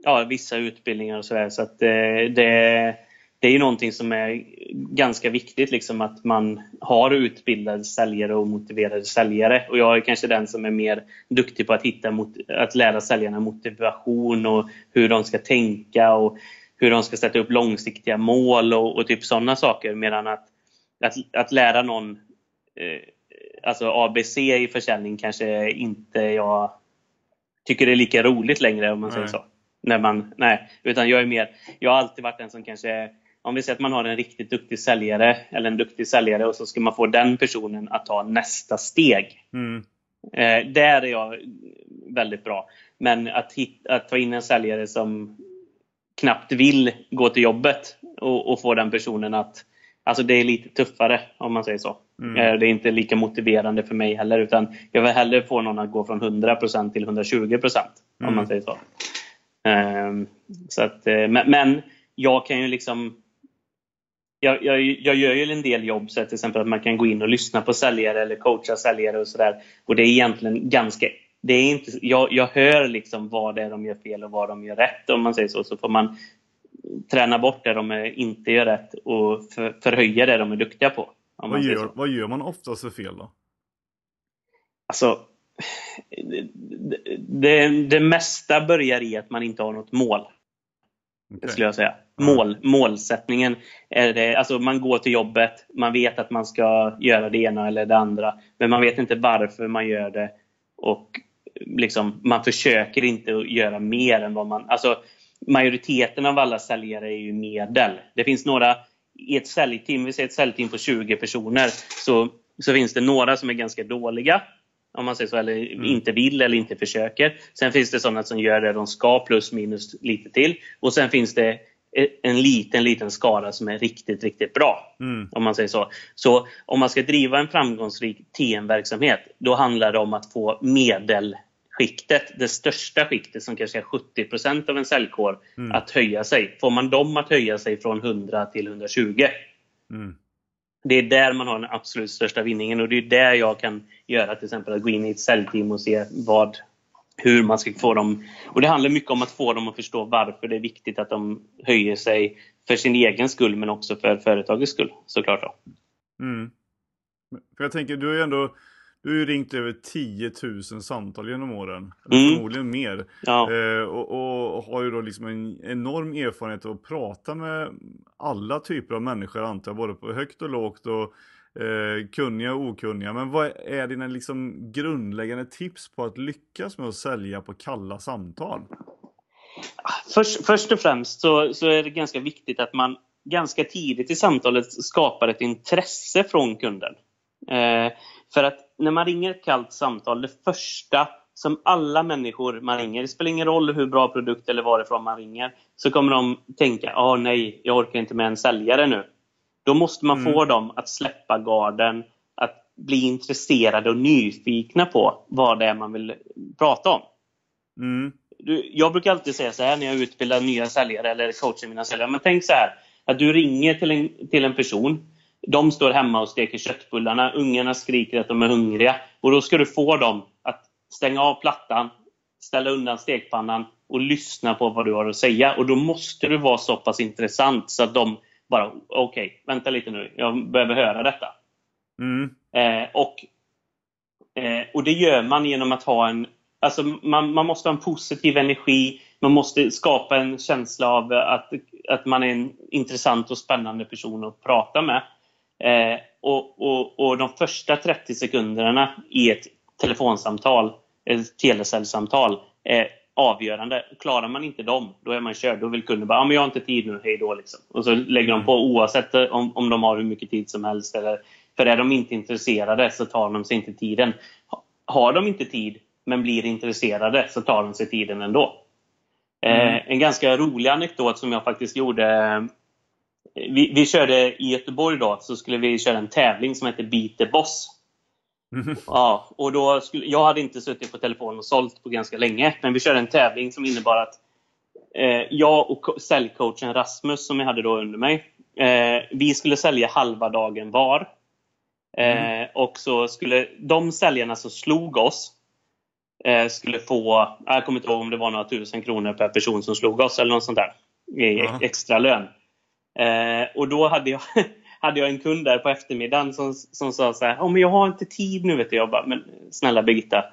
S2: ja, vissa utbildningar och sådär så att det, det är ju någonting som är ganska viktigt liksom att man har utbildade säljare och motiverade säljare och jag är kanske den som är mer duktig på att hitta mot, att lära säljarna motivation och hur de ska tänka och hur de ska sätta upp långsiktiga mål och, och typ sådana saker medan att, att, att lära någon eh, alltså ABC i försäljning kanske inte jag tycker det är lika roligt längre om man nej. säger så. När man, nej, utan jag är mer, jag har alltid varit den som kanske om vi säger att man har en riktigt duktig säljare eller en duktig säljare och så ska man få den personen att ta nästa steg. Mm. Eh, där är jag väldigt bra. Men att, hit, att ta in en säljare som knappt vill gå till jobbet och, och, få den personen att Alltså det är lite tuffare om man säger så. Mm. Eh, det är inte lika motiverande för mig heller utan jag vill hellre få någon att gå från 100% till 120% mm. om man säger så. Um, så att, eh, men, men, jag kan ju liksom jag, jag, jag, gör ju en del jobb, så till exempel att man kan gå in och lyssna på säljare eller coacha säljare och sådär. Och det är egentligen ganska det är inte, jag, jag hör liksom vad det är de gör fel och vad de gör rätt om man säger så. Så får man träna bort det de inte gör rätt och för, förhöja det de är duktiga på.
S1: Vad gör, vad gör man oftast för fel då?
S2: Alltså, det, det, det, mesta börjar i att man inte har något mål. Okay. Skulle jag säga. Mål, målsättningen. Är det, alltså man går till jobbet, man vet att man ska göra det ena eller det andra. Men man vet inte varför man gör det. Och liksom, man försöker inte göra mer än vad man... Alltså, majoriteten av alla säljare är ju medel. Det finns några, i ett säljteam, vi säger ett säljteam på 20 personer, så, så finns det några som är ganska dåliga, om man säger så, eller mm. inte vill eller inte försöker. Sen finns det sådana som gör det de ska, plus minus lite till. Och sen finns det en liten, liten skara som är riktigt, riktigt bra. Mm. Om man säger så. Så om man ska driva en framgångsrik TM-verksamhet, då handlar det om att få medel skiktet, det största skiktet som kanske är 70% av en säljkår, mm. att höja sig. Får man dem att höja sig från 100 till 120, mm. det är där man har den absolut största vinningen och det är där jag kan göra till exempel att gå in i ett säljteam och se vad, hur man ska få dem... Och det handlar mycket om att få dem att förstå varför det är viktigt att de höjer sig för sin egen skull men också för företagets skull såklart. Då. Mm.
S1: För jag tänker, du har ju ändå du har ju ringt över 10 000 samtal genom åren. Mm. Förmodligen mer. Ja. Eh, och, och, har ju då liksom en enorm erfarenhet av att prata med alla typer av människor antar jag. Både på högt och lågt och eh, kunniga och okunniga. Men vad är dina liksom grundläggande tips på att lyckas med att sälja på kalla samtal?
S2: Först, först och främst så, så är det ganska viktigt att man ganska tidigt i samtalet skapar ett intresse från kunden. Eh, för att när man ringer ett kallt samtal, det första som alla människor man ringer, det spelar ingen roll hur bra produkt eller varifrån man ringer, så kommer de tänka, ah, nej, jag orkar inte med en säljare nu. Då måste man mm. få dem att släppa garden, att bli intresserade och nyfikna på vad det är man vill prata om. Mm. Jag brukar alltid säga så här när jag utbildar nya säljare eller coachar mina säljare, men tänk så här, att du ringer till en, till en person de står hemma och steker köttbullarna, ungarna skriker att de är hungriga. Och då ska du få dem att stänga av plattan, ställa undan stekpannan och lyssna på vad du har att säga. Och då måste du vara så pass intressant så att de bara, okej, okay, vänta lite nu, jag behöver höra detta. Mm. Eh, och, eh, och det gör man genom att ha en, alltså man, man måste ha en positiv energi, man måste skapa en känsla av att, att man är en intressant och spännande person att prata med. Eh, och, och, och, de första 30 sekunderna i ett telefonsamtal, ett telesäljsamtal, är avgörande. Klarar man inte dem, då är man körd. Då vill kunden bara ah, men “jag har inte tid nu, hej då”. Liksom. Och så lägger de på oavsett om, om de har hur mycket tid som helst. Eller, för är de inte intresserade så tar de sig inte tiden. Har de inte tid men blir intresserade så tar de sig tiden ändå. Eh, mm. En ganska rolig anekdot som jag faktiskt gjorde. Vi, vi körde i Göteborg då, så skulle vi köra en tävling som heter Beat the Boss. Mm. Ja, och då skulle, jag hade inte suttit på telefon och sålt på ganska länge, men vi körde en tävling som innebar att eh, jag och säljcoachen Rasmus, som jag hade då under mig, eh, vi skulle sälja halva dagen var. Mm. och så skulle de säljarna som slog oss eh, skulle få, jag kommer inte ihåg om det var några tusen kronor per person som slog oss eller något sånt där i mm. extra lön. Eh, och då hade jag, hade jag en kund där på eftermiddagen som, som sa så här, oh, men jag har inte tid nu vet du. Jag bara, men snälla Birgitta,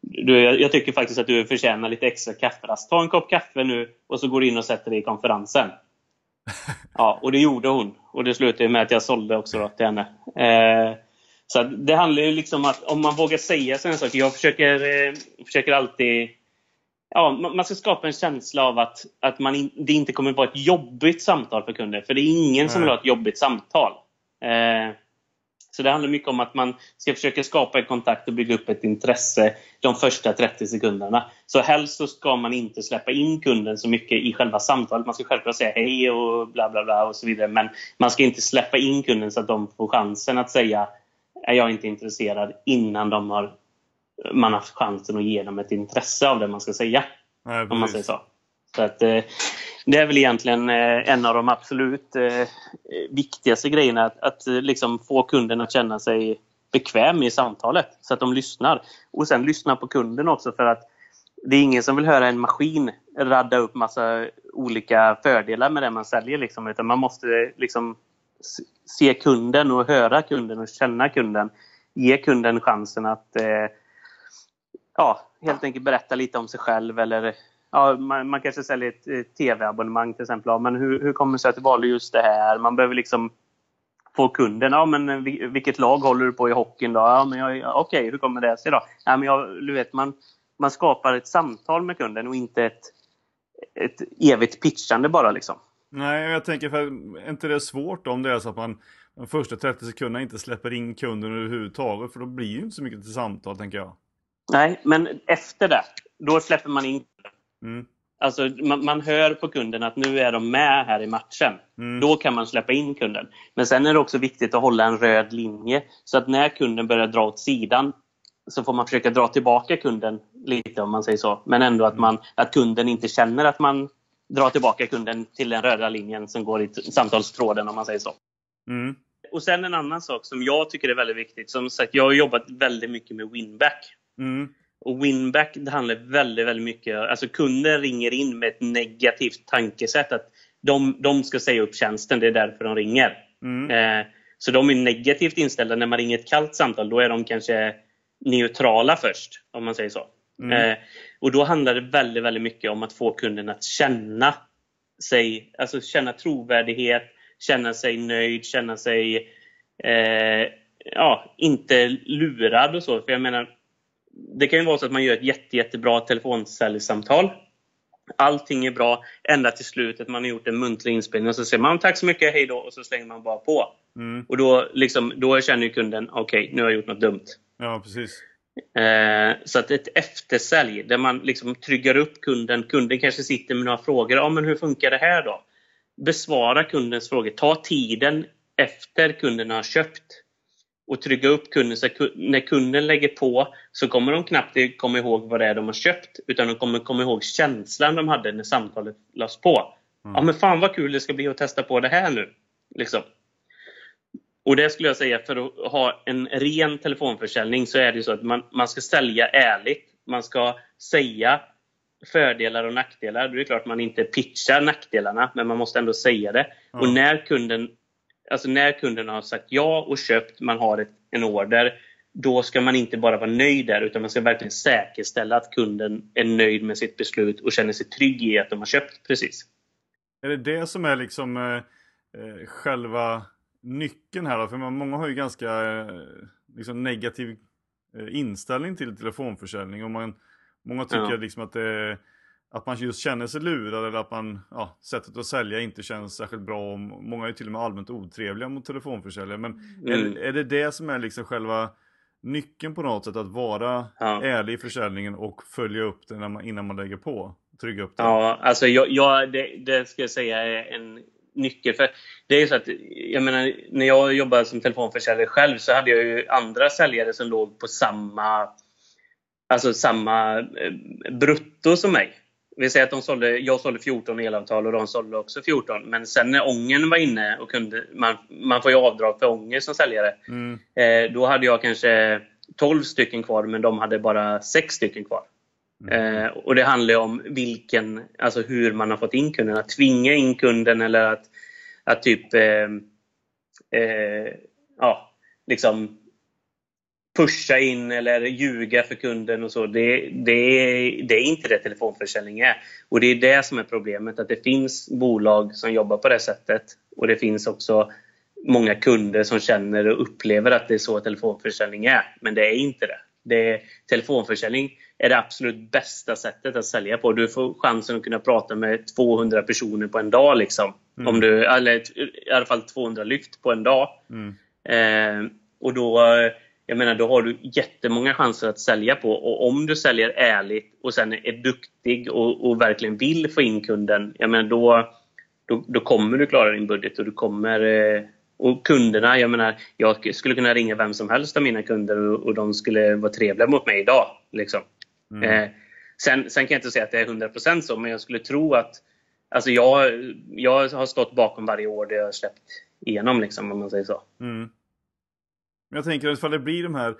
S2: du, jag, jag tycker faktiskt att du förtjänar lite extra kafferast. Ta en kopp kaffe nu och så går du in och sätter dig i konferensen. Ja, och det gjorde hon. Och det slutade med att jag sålde också då till henne. Eh, så det handlar ju liksom om att om man vågar säga sådana saker. Jag försöker, eh, försöker alltid Ja, man ska skapa en känsla av att, att man in, det inte kommer vara ett jobbigt samtal för kunder. För det är ingen som vill ha ett jobbigt samtal. Eh, så det handlar mycket om att man ska försöka skapa en kontakt och bygga upp ett intresse de första 30 sekunderna. Så helst så ska man inte släppa in kunden så mycket i själva samtalet. Man ska självklart säga hej och bla bla bla och så vidare. Men man ska inte släppa in kunden så att de får chansen att säga är jag inte intresserad innan de har, man har chansen att ge dem ett intresse av det man ska säga. Nej, om man säger så. så att, eh, det är väl egentligen eh, en av de absolut eh, viktigaste grejerna. Att, att liksom få kunden att känna sig bekväm i samtalet så att de lyssnar. Och sen lyssna på kunden också för att det är ingen som vill höra en maskin radda upp massa olika fördelar med det man säljer. Liksom, utan man måste liksom se kunden och höra kunden och känna kunden. Ge kunden chansen att eh, ja, helt enkelt berätta lite om sig själv eller ja, man, man kanske säljer ett, tv-abonnemang till exempel. Ja, men hur, hur kommer det sig att du valde just det här? Man behöver liksom få kunden. Ja, men vilket lag håller du på i hockeyn då? Ja, men Okej, okay, hur kommer det sig då? Ja, men jag, du vet, man, man skapar ett samtal med kunden och inte ett, ett evigt pitchande bara liksom.
S1: Nej, jag tänker för är inte det svårt om det är så att man de första 30 sekunderna inte släpper in kunden överhuvudtaget för då blir det ju inte så mycket till samtal tänker jag.
S2: Nej, men efter det, då släpper man in mm. Alltså man, man, hör på kunden att nu är de med här i matchen. Mm. Då kan man släppa in kunden. Men sen är det också viktigt att hålla en röd linje så att när kunden börjar dra åt sidan så får man försöka dra tillbaka kunden lite om man säger så. Men ändå att, man, att kunden inte känner att man dra tillbaka kunden till den röda linjen som går i samtalstråden om man säger så. Mm. Och sen en annan sak som jag tycker är väldigt viktigt. Som sagt, jag har jobbat väldigt mycket med winback. Mm. Och winback det handlar väldigt, väldigt mycket alltså kunden ringer in med ett negativt tankesätt att de, de ska säga upp tjänsten, det är därför de ringer. Mm. Eh, så de är negativt inställda. När man ringer ett kallt samtal, då är de kanske neutrala först, om man säger så. Mm. Eh, och då handlar det väldigt, väldigt mycket om att få kunden att känna sig, alltså känna trovärdighet, känna sig nöjd, känna sig eh, ja, inte lurad och så. För jag menar, det kan ju vara så att man gör ett jätte, jättebra telefonsäljsamtal. Allting är bra ända till slutet. Man har gjort en muntlig inspelning och så säger man tack så mycket, hej då och så slänger man bara på. Mm. Och då, liksom, då känner kunden, okej, okay, nu har jag gjort något dumt.
S1: Ja, precis.
S2: Eh, så att ett eftersälj där man liksom tryggar upp kunden. Kunden kanske sitter med några frågor. Ja, men hur funkar det här då? Besvara kundens frågor. Ta tiden efter kunden har köpt och trygga upp kunden. Så när kunden lägger på så kommer de knappt komma ihåg vad det är de har köpt utan de kommer komma ihåg känslan de hade när samtalet lades på. Mm. Ja men fan vad kul det ska bli att testa på det här nu. Liksom. Och det skulle jag säga, för att ha en ren telefonförsäljning så är det så att man, man ska sälja ärligt. Man ska säga fördelar och nackdelar. Det är klart man inte pitchar nackdelarna, men man måste ändå säga det. Mm. Och när kunden, alltså när kunden har sagt ja och köpt, man har ett, en order, då ska man inte bara vara nöjd där, utan man ska verkligen säkerställa att kunden är nöjd med sitt beslut och känner sig trygg i att de har köpt precis.
S1: Är det det som är liksom eh, eh själva nyckeln här då? För många har ju ganska eh, liksom, negativ eh, inställning till telefonförsäljning. Och man, många tycker ja. liksom att det, att man just känner sig lurad eller att man, ja, sättet att sälja inte känns särskilt bra. Och många är till och med allmänt otrevliga mot telefonförsäljare. Men mm. är, är det det som är liksom själva nyckeln på något sätt? Att vara ja. ärlig i försäljningen och följa upp det man, innan man lägger på? Trygga upp det?
S2: Ja, alltså jag, jag, det, det ska jag säga är en nyckel. För det är så att, jag menar, när jag jobbade som telefonförsäljare själv så hade jag ju andra säljare som låg på samma, alltså samma eh, brutto som mig. Vi säger att de sålde, jag sålde 14 elavtal och de sålde också 14. Men sen när ången var inne och kunde, man, man får ju avdrag för ånger som säljare. Mm. Eh, då hade jag kanske 12 stycken kvar men de hade bara 6 stycken kvar. Mm. Eh, och det handlar om vilken, alltså hur man har fått in kunden. Att tvinga in kunden eller att, att typ eh, eh, ja, liksom pusha in eller ljuga för kunden och så. Det, det, det är inte det telefonförsäljning är. Och det är det som är problemet, att det finns bolag som jobbar på det sättet. Och det finns också många kunder som känner och upplever att det är så telefonförsäljning är. Men det är inte det. det är, telefonförsäljning är det absolut bästa sättet att sälja på. Du får chansen att kunna prata med 200 personer på en dag. Liksom. Mm. Om du, eller i alla fall 200 lyft på en dag. Mm. Eh, och då jag menar, då har du jättemånga chanser att sälja på och om du säljer ärligt och sen är duktig och, och verkligen vill få in kunden, jag menar då, då, då, kommer du klara din budget och du kommer eh, och kunderna, jag menar, jag skulle kunna ringa vem som helst av mina kunder och, och de skulle vara trevliga mot mig idag. Liksom. Mm. Eh, sen, sen kan jag inte säga att det är 100% så, men jag skulle tro att Alltså jag, jag har stått bakom varje år det jag har släppt igenom, liksom, om man säger så. Mm.
S1: Men jag tänker att ifall det blir de här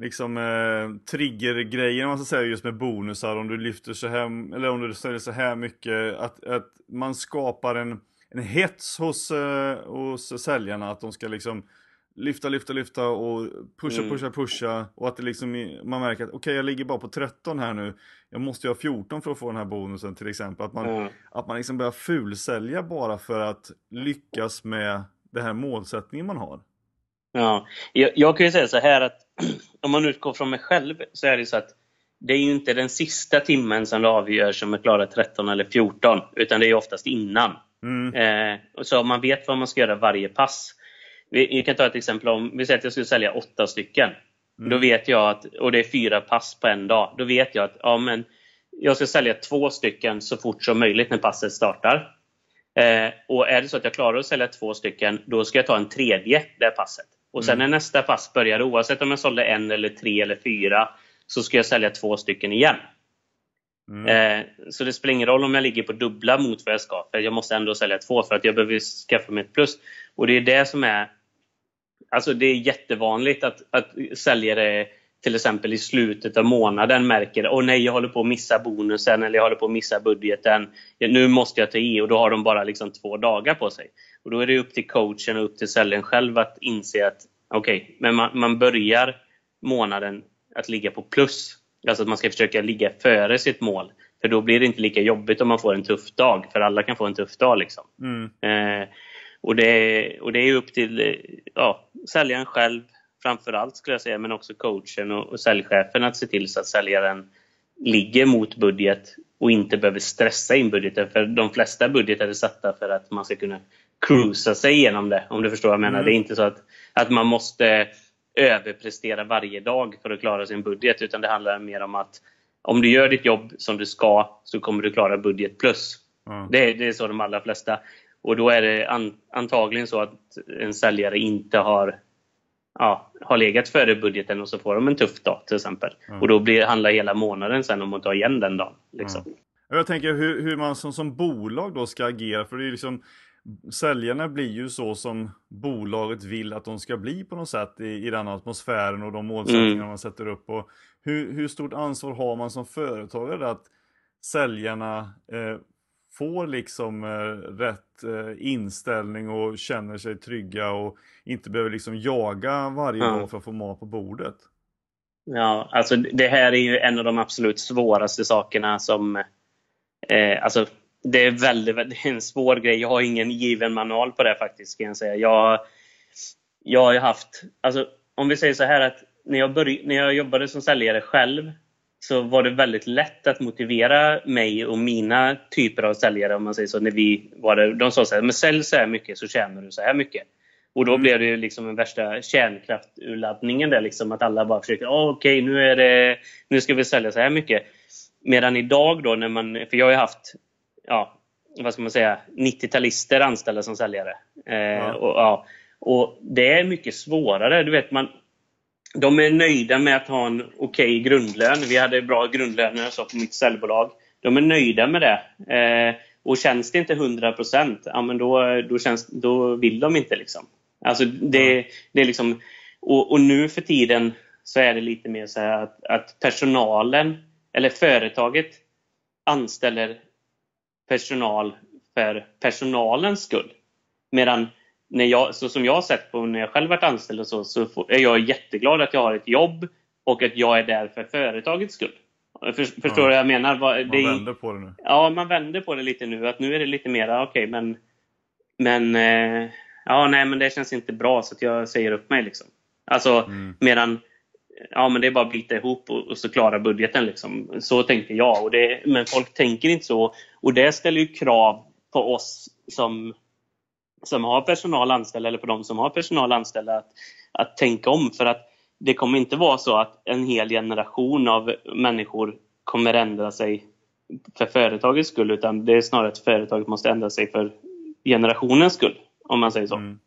S1: liksom eh, triggergrejerna man ska säga just med bonusar om du lyfter så här eller om du säljer så här mycket att, att man skapar en, en hets hos, eh, hos säljarna att de ska liksom lyfta, lyfta, lyfta och pusha, mm. pusha, pusha och att det liksom man märker att okej okay, jag ligger bara på 13 här nu jag måste ju ha 14 för att få den här bonusen till exempel att man, mm. att man liksom börjar fulsälja bara för att lyckas med den här målsättningen man har.
S2: Ja, jag, jag, kan ju säga så här att om man utgår från mig själv så är det så att det är ju inte den sista timmen som det avgörs om jag klarar 13 eller 14, utan det är oftast innan. Mm. Eh, så man vet vad man ska göra varje pass. Vi, vi, kan ta ett exempel om, vi säger att jag skulle sälja åtta stycken. Mm. Då vet jag att, och det är fyra pass på en dag, då vet jag att ja, men jag ska sälja två stycken så fort som möjligt när passet startar. Eh, och är det så att jag klarar att sälja två stycken, då ska jag ta en tredje det passet. Och sen mm. när nästa pass börjar, oavsett om jag sålde en eller tre eller fyra, så ska jag sälja två stycken igen. Mm. Eh, så det spelar ingen roll om jag ligger på dubbla mot vad jag ska, för jag måste ändå sälja två för att jag behöver skaffa mig ett plus. Och det är det som är... Alltså det är jättevanligt att, att säljare till exempel i slutet av månaden märker åh nej, jag håller på att missa bonusen eller jag håller på att missa budgeten. Nu måste jag ta i och då har de bara liksom två dagar på sig. Och Då är det upp till coachen och upp till säljaren själv att inse att okej, okay, men man, man börjar månaden att ligga på plus. Alltså att man ska försöka ligga före sitt mål. För då blir det inte lika jobbigt om man får en tuff dag, för alla kan få en tuff dag. Liksom. Mm. Eh, och, det, och det är upp till ja, säljaren själv framförallt skulle jag säga, men också coachen och, och säljchefen att se till så att säljaren ligger mot budget och inte behöver stressa in budgeten. För de flesta budgetar är satta för att man ska kunna cruisa sig igenom det, om du förstår vad jag menar. Mm. Det är inte så att, att man måste överprestera varje dag för att klara sin budget, utan det handlar mer om att om du gör ditt jobb som du ska så kommer du klara budget plus. Mm. Det, det, är så de allra flesta. Och då är det an, antagligen så att en säljare inte har ja, har legat före budgeten och så får de en tuff dag till exempel. Mm. Och då blir, handlar hela månaden sen om att ta igen den dagen. Liksom. Mm.
S1: Jag tänker hur, hur man som, som bolag då ska agera. För det är liksom, säljarna blir ju så som bolaget vill att de ska bli på något sätt i, i den atmosfären och de målsättningar mm. man sätter upp. Och hur, hur stort ansvar har man som företagare att säljarna eh, får liksom eh, rätt eh, inställning och känner sig trygga och inte behöver liksom jaga varje mm. dag för att få mat på bordet.
S2: Ja, alltså det här är ju en av de absolut svåraste sakerna som... Eh, alltså, det är väldigt, väldigt en svår grej. Jag har ingen given manual på det faktiskt, kan jag säga. Jag, jag har haft... Alltså, om vi säger så här att när jag, börj, när jag jobbade som säljare själv så var det väldigt lätt att motivera mig och mina typer av säljare, om man säger så, när vi var där. De sa så här, men sälj så här mycket så tjänar du så här mycket. Och då mm. blev det ju liksom den värsta kärnkrafturladdningen där, liksom, att alla bara försöker, oh, okej, okay, nu, nu ska vi sälja så här mycket. Medan idag då, när man, för jag har ju haft, ja, vad ska man säga, 90-talister anställda som säljare. Eh, ja. Och, ja, och det är mycket svårare. Du vet, man, de är nöjda med att ha en okej okay grundlön. Vi hade bra grundlöner så på mitt säljbolag. De är nöjda med det. Eh, och känns det inte 100 ja, men då, då, känns, då vill de inte. Liksom. Alltså det, det är liksom, och, och, nu för tiden så är det lite mer så att, att personalen, eller företaget, anställer personal för personalens skull. Medan när jag, så som jag har sett på när jag själv varit anställd och så, så är jag jätteglad att jag har ett jobb och att jag är där för företagets skull. För, förstår du ja. vad jag menar?
S1: Man det, vänder på det nu.
S2: Ja, man vänder på det lite nu. Att nu är det lite mera, okej, okay, men... Men... Eh, ja, nej, men det känns inte bra så att jag säger upp mig liksom. Alltså, mm. medan... Ja, men det är bara att bita ihop och, och så klara budgeten liksom. Så tänker jag. Och det, men folk tänker inte så. Och det ställer ju krav på oss som som har personal anställda eller på de som har personal anställda att, att tänka om. För att det kommer inte vara så att en hel generation av människor kommer ändra sig för företagets skull utan det är snarare att företaget måste ändra sig för generationens skull, om man säger så. Mm.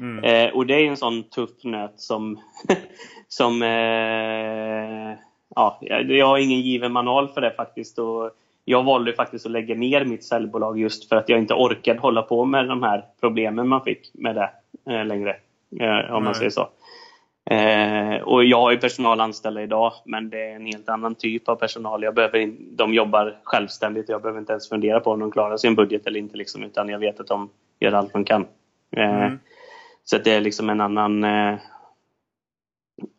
S2: Mm. Eh, och det är en sån tuff nöt som, som eh, ja, jag har ingen given manual för det faktiskt. Och jag valde faktiskt att lägga ner mitt säljbolag just för att jag inte orkade hålla på med de här problemen man fick med det eh, längre. Eh, om man säger så. Eh, och jag har ju personal anställda idag, men det är en helt annan typ av personal. Jag behöver in, de jobbar självständigt. Jag behöver inte ens fundera på om de klarar sin budget eller inte, liksom, utan jag vet att de gör allt de kan. Eh, mm. Så det är liksom en annan eh,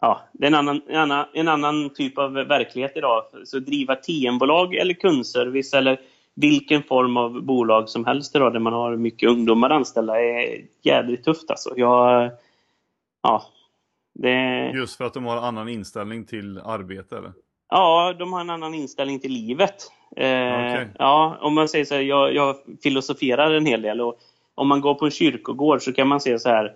S2: ja, det är en annan, en, annan, en annan typ av verklighet idag. Så driva TM-bolag eller kundservice eller vilken form av bolag som helst idag där man har mycket ungdomar anställda är jädrigt tufft alltså. Jag, ja, det...
S1: Just för att de har en annan inställning till arbete eller?
S2: Ja, de har en annan inställning till livet. Eh, okay. Ja, om man säger så här, jag, jag filosoferar en hel del och om man går på en kyrkogård så kan man se så här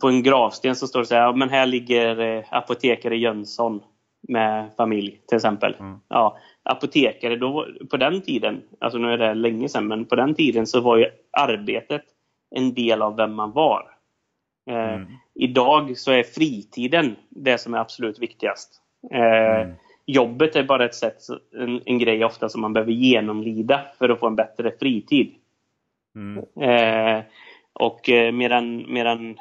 S2: på en gravsten så står det så här, men här ligger eh, apotekare Jönsson med familj till exempel. Mm. Ja, apotekare, då, på den tiden, alltså nu är det länge sedan, men på den tiden så var ju arbetet en del av vem man var. Eh, mm. Idag så är fritiden det som är absolut viktigast. Eh, mm. Jobbet är bara ett sätt, en, en, grej ofta som man behöver genomlida för att få en bättre fritid. Mm. Eh, och eh, medan, medan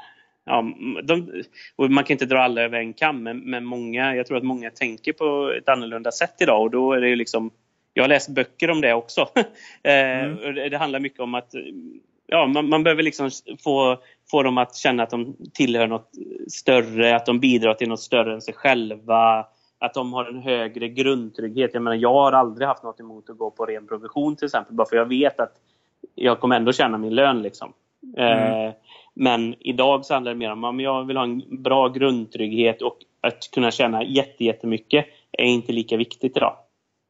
S2: ja, de, man kan inte dra alla över en kam, men, men, många, jag tror att många tänker på ett annorlunda sätt idag och då är det liksom jag har läst böcker om det också. Eh, mm. det handlar mycket om att ja, man, man, behöver liksom få, få dem att känna att de tillhör något större, att de bidrar till något större än sig själva, att de har en högre grundtrygghet. Jag menar, jag har aldrig haft något emot att gå på ren provision till exempel, bara för jag vet att jag kommer ändå tjäna min lön. Liksom. Mm. Eh, men idag så handlar det mer om att jag vill ha en bra grundtrygghet och att kunna tjäna jättemycket är inte lika viktigt idag.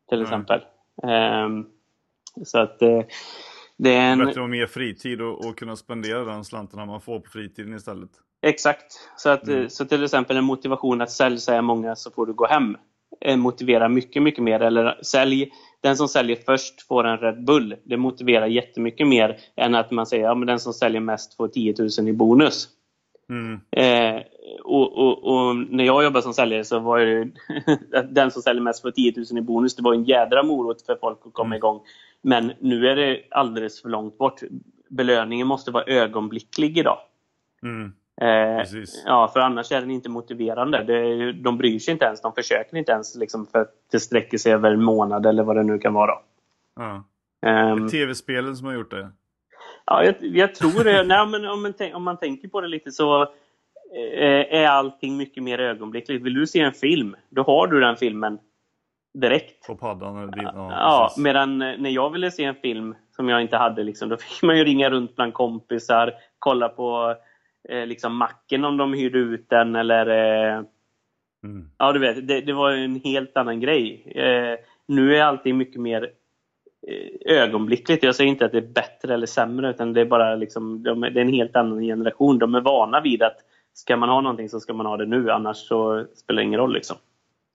S2: Till exempel. Mm. så att eh, det är en...
S1: Bättre och mer fritid och, och, kunna spendera den slantarna man får på fritiden istället.
S2: Exakt. Så, att, mm. så till exempel en motivation att sälj säger många så får du gå hem. Motiverar mycket, mycket mer. Eller sälj den som säljer först får en Red Bull. Det motiverar jättemycket mer än att man säger att ja, den som säljer mest får 10 000 i bonus. Mm. Eh, och, och, och, när jag jobbade som säljare så var det den som säljer mest får 10 000 i bonus. Det var en jädra morot för folk att komma mm. igång. Men nu är det alldeles för långt bort. Belöningen måste vara ögonblicklig idag. Mm. Eh, ja, för annars är den inte motiverande. Det, de bryr sig inte ens, de försöker inte ens liksom, för att det sträcker sig över en månad eller vad det nu kan vara.
S1: Ja. Um, Tv-spelen som har gjort det?
S2: Ja, jag, jag tror det. Nej, men om, man om man tänker på det lite så eh, är allting mycket mer ögonblickligt. Vill du se en film, då har du den filmen direkt.
S1: På paddan?
S2: ja, ja medan eh, när jag ville se en film som jag inte hade, liksom, då fick man ju ringa runt bland kompisar, kolla på eh, liksom macken om de hyrde ut den eller eh, Mm. Ja, du vet, det, det, var en helt annan grej. Eh, nu är allting mycket mer eh, ögonblickligt. Jag säger inte att det är bättre eller sämre, utan det är bara liksom, de, det är en helt annan generation. De är vana vid att ska man ha någonting så ska man ha det nu, annars så spelar det ingen roll. Liksom.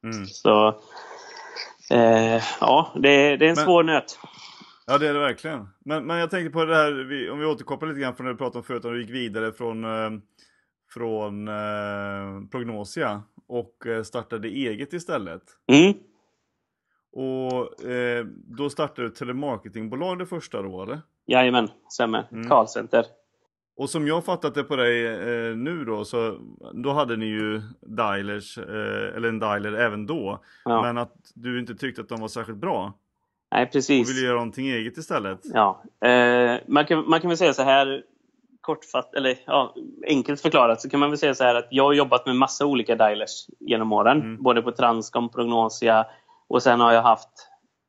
S2: Mm. Så eh, ja, det, det, är en Men, svår nöt.
S1: Ja, det är det verkligen. Men, men jag tänkte på det här, om vi återkopplar lite grann från det du pratade om förut, om du gick vidare från, eh, från eh, Prognosia och eh, startade eget istället.
S2: Mm.
S1: Och eh, då startade du telemarketingbolag det första då eller?
S2: Jajamän, stämmer. Mm. Callcenter.
S1: Och som jag fattat det på dig eh, nu då, så då hade ni ju dialers, eh, eller en dialer även då. Ja. Men att du inte tyckte att de var särskilt bra.
S2: Nej, precis.
S1: Och ville göra någonting eget istället.
S2: Ja, eh, man, kan, man kan väl säga så här kortfatt, eller ja, enkelt förklarat så kan man väl säga så här att jag har jobbat med massa olika dialers genom åren. Mm. Både på Transcom, Prognosia och sen har jag haft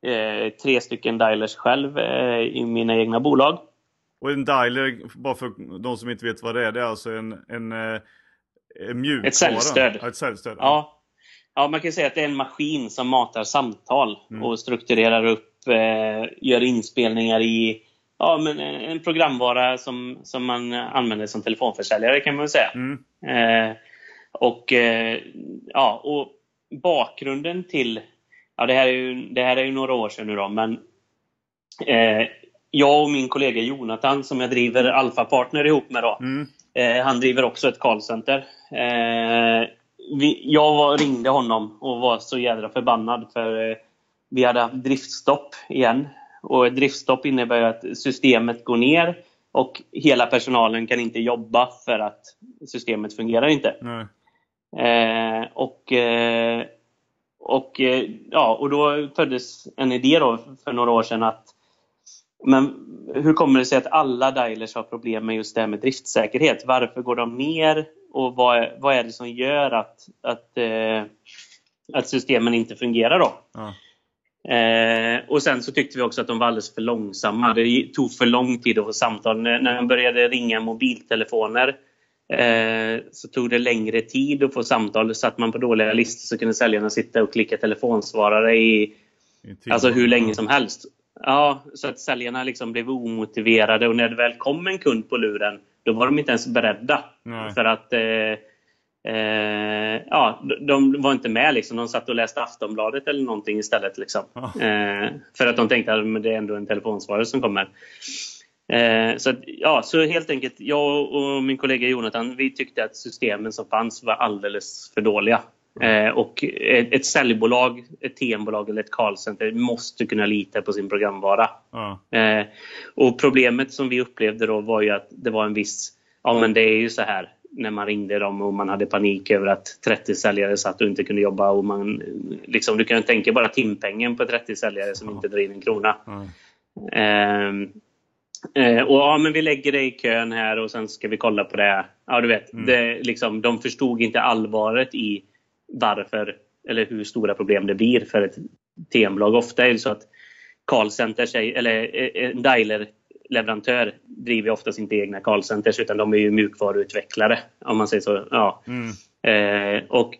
S2: eh, tre stycken dialers själv eh, i mina egna bolag.
S1: Och en dialer, bara för de som inte vet vad det är, det är alltså en, en, eh, en mjukvara?
S2: Ett säljstöd.
S1: Ja, ett säljstöd.
S2: Ja. ja, man kan säga att det är en maskin som matar samtal mm. och strukturerar upp, gör inspelningar i ja, men en programvara som, som man använder som telefonförsäljare kan man säga. Mm. Eh, och, eh, ja, och bakgrunden till, ja det här är ju, det här är ju några år sedan nu då, men eh, jag och min kollega Jonathan som jag driver Alpha Partner ihop med då, mm. Eh, han driver också ett callcenter. Eh, jag var, ringde honom och var så jädra förbannad för eh, vi hade haft driftstopp igen och ett driftstopp innebär att systemet går ner och hela personalen kan inte jobba för att systemet fungerar inte. Eh, och, eh, och, eh, ja, och då föddes en idé då för några år sedan att men hur kommer det sig att alla dialers har problem med just det här med driftsäkerhet? Varför går de ner? Och vad, vad är det som gör att, att, eh, att systemen inte fungerar då? Ja. Eh, och sen så tyckte vi också att de var alldeles för långsamma. Det tog för lång tid att få samtal. När, man började ringa mobiltelefoner eh, så tog det längre tid att få samtal. Satt man på dåliga listor så kunde säljarna sitta och klicka telefonsvarare i, I alltså hur länge som helst. Ja, så att säljarna liksom blev omotiverade och när det väl kom en kund på luren då var de inte ens beredda. Nej. För att eh, Eh, ja, de var inte med. Liksom. De satt och läste Aftonbladet eller någonting istället. Liksom. Eh, för att de tänkte att det är ändå en telefonsvarare som kommer. Eh, så, att, ja, så helt enkelt, jag och min kollega Jonathan vi tyckte att systemen som fanns var alldeles för dåliga. Mm. och ett, ett säljbolag, ett TM-bolag eller ett callcenter måste kunna lita på sin programvara. Mm. och problemet som vi upplevde då var ju att det var en viss, ja men det är ju så här när man ringde dem och man hade panik över att 30 säljare satt och inte kunde jobba. Och man, liksom, du kan tänka bara timpengen på 30 säljare som inte drar in en krona. Mm. Eh, eh, och ja, men vi lägger det i kön här och sen ska vi kolla på det. Ja, du vet, mm. det, liksom, de förstod inte allvaret i varför eller hur stora problem det blir för ett TM-bolag. Ofta är det så att callcenter, eller eh, en dialer leverantör driver oftast inte egna callcenters utan de är ju mjukvaruutvecklare om man säger så. Ja. Mm. Eh, och,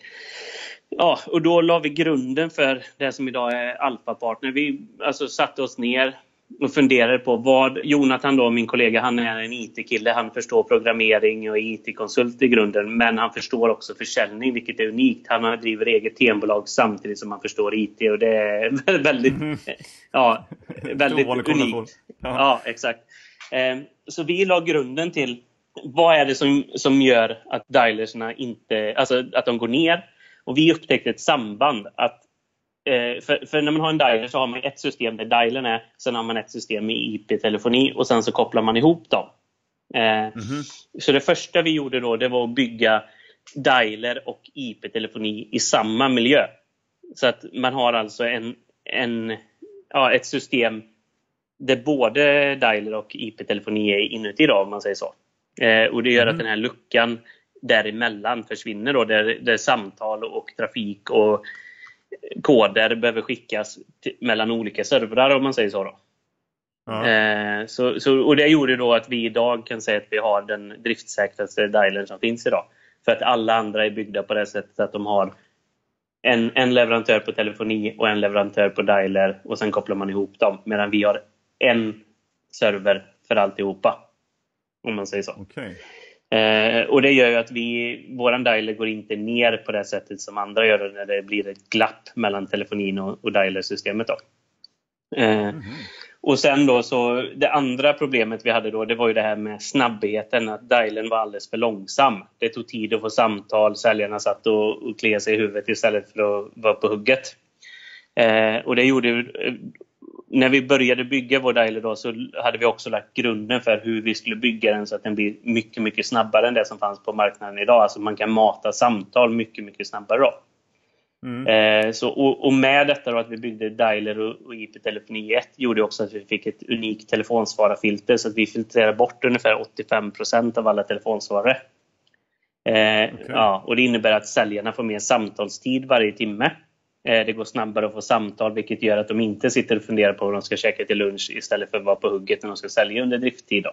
S2: ja, och då la vi grunden för det som idag är Alfa-partner. Vi alltså, satte oss ner och funderade på vad Jonathan, då, min kollega, han är en IT-kille. Han förstår programmering och IT-konsult i grunden, men han förstår också försäljning, vilket är unikt. Han driver eget tembolag samtidigt som han förstår IT och det är väldigt, ja, väldigt unikt. Ja, exakt. Ehm, så vi la grunden till vad är det som, som gör att dialersna inte, alltså att de går ner? Och vi upptäckte ett samband att för, för, när man har en dialer så har man ett system där dialern är, sen har man ett system med IP-telefoni och sen så kopplar man ihop dem. mm -hmm. Så det första vi gjorde då det var att bygga dialer och IP-telefoni i samma miljö. Så att man har alltså en, en, ja, ett system där både dialer och IP-telefoni är inuti då, om man säger så. Eh, och det gör mm. att den här luckan däremellan försvinner då, där, där samtal och trafik och koder behöver skickas till, mellan olika servrar om man säger så. Då. Ja. Eh, så, så, och det gjorde då att vi idag kan säga att vi har den driftsäkraste dialern som finns idag. För att alla andra är byggda på det sättet att de har en, en leverantör på telefoni och en leverantör på dialer och sen kopplar man ihop dem. Medan vi har en server för alltihopa. Om man säger så.
S1: Okay.
S2: Eh, och det gör ju att vi, våran dialer går inte ner på det sättet som andra gör när det blir ett glapp mellan telefonin och, och dialersystemet. Då. Eh, mm. Och sen då så, det andra problemet vi hade då, det var ju det här med snabbheten, att dialen var alldeles för långsam. Det tog tid att få samtal, säljarna satt och, och kliade sig i huvudet istället för att vara på hugget. Eh, och det gjorde när vi började bygga vår dialer då så hade vi också lagt grunden för hur vi skulle bygga den så att den blir mycket, mycket snabbare än det som fanns på marknaden idag. Alltså man kan mata samtal mycket, mycket snabbare då. Mm. Eh, så, och, och, med detta då att vi byggde dialer och, och IP-telefoni 1 gjorde också att vi fick ett unikt telefonsvararfilter så att vi filtrerar bort ungefär 85% av alla telefonsvarare. Eh, okay. ja, och det innebär att säljarna får mer samtalstid varje timme. Eh, det går snabbare att få samtal vilket gör att de inte sitter och funderar på vad de ska käka till lunch istället för att vara på hugget när de ska sälja under drifttid.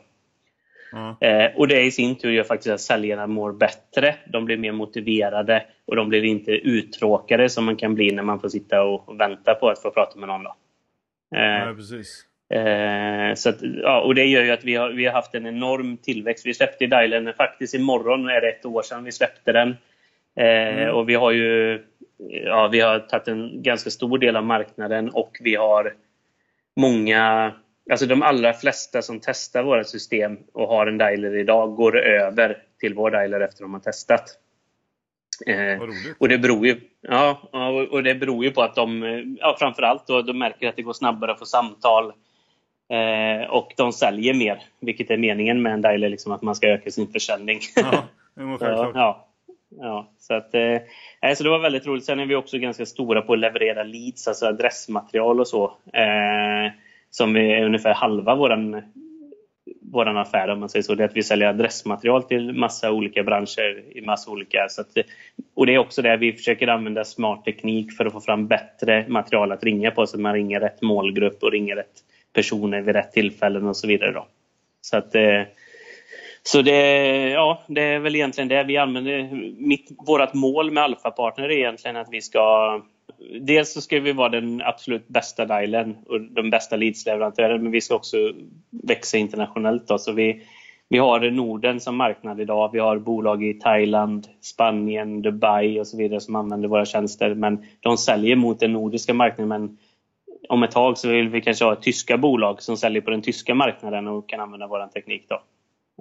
S2: Mm. och det i sin tur gör faktiskt att säljarna mår bättre. De blir mer motiverade och de blir inte uttråkade som man kan bli när man får sitta och vänta på att få prata med någon. Då.
S1: Eh, ja, precis.
S2: så att, ja, och det gör ju att vi har, vi har haft en enorm tillväxt. Vi släppte Dialen faktiskt imorgon är det ett år sedan vi släppte den. Mm. Och vi har ju ja, vi har tagit en ganska stor del av marknaden och vi har många Alltså de allra flesta som testar våra system och har en dialer idag går över till vår dialer efter de har testat.
S1: Eh,
S2: och det beror ju, ja, och det beror ju på att de, ja, framförallt då, de märker att det går snabbare att få samtal eh, och de säljer mer, vilket är meningen med en dialer, liksom att man ska öka sin försäljning.
S1: Ja, det
S2: ja, ja, ja, så att, eh, så det var väldigt roligt. Sen är vi också ganska stora på att leverera leads, alltså adressmaterial och så. Eh, som är ungefär halva våran, våran affär om man säger så. Det är att vi säljer adressmaterial till massa olika branscher i massa olika. Så att, och det är också det vi försöker använda smart teknik för att få fram bättre material att ringa på så att man ringer rätt målgrupp och ringer rätt personer vid rätt tillfällen och så vidare. Då. Så att eh, så det, ja, det är väl egentligen det vi använder. Mitt, vårt mål med Alpha-partner är egentligen att vi ska dels så ska vi vara den absolut bästa dialen och den bästa leadsleverantören, men vi ska också växa internationellt. Då. Så vi, vi har Norden som marknad idag. Vi har bolag i Thailand, Spanien, Dubai och så vidare som använder våra tjänster. Men de säljer mot den nordiska marknaden. Men om ett tag så vill vi kanske ha tyska bolag som säljer på den tyska marknaden och kan använda vår teknik. Då.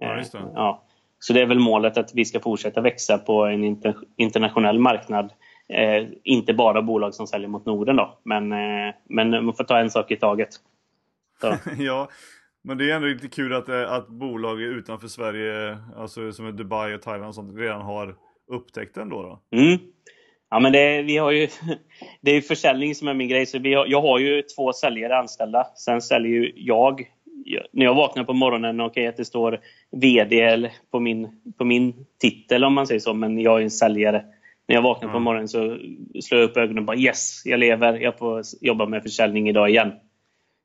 S1: Ja, just det.
S2: Ja. Så det är väl målet att vi ska fortsätta växa på en inter internationell marknad Eh, inte bara bolag som säljer mot Norden då, men, eh, men man får ta en sak i taget.
S1: ja, men det är ändå lite kul att, eh, att bolag utanför Sverige, alltså som är Dubai och Thailand och sånt, redan har upptäckt den då. då.
S2: Mm. Ja, men det, vi har ju, det är försäljning som är min grej. Så vi har, jag har ju två säljare anställda. Sen säljer ju jag. När jag vaknar på morgonen, okej okay, att det står VD på min, på min titel om man säger så, men jag är en säljare. När jag vaknar på morgonen så slår jag upp ögonen och bara yes, jag lever. Jag får jobba med försäljning idag igen.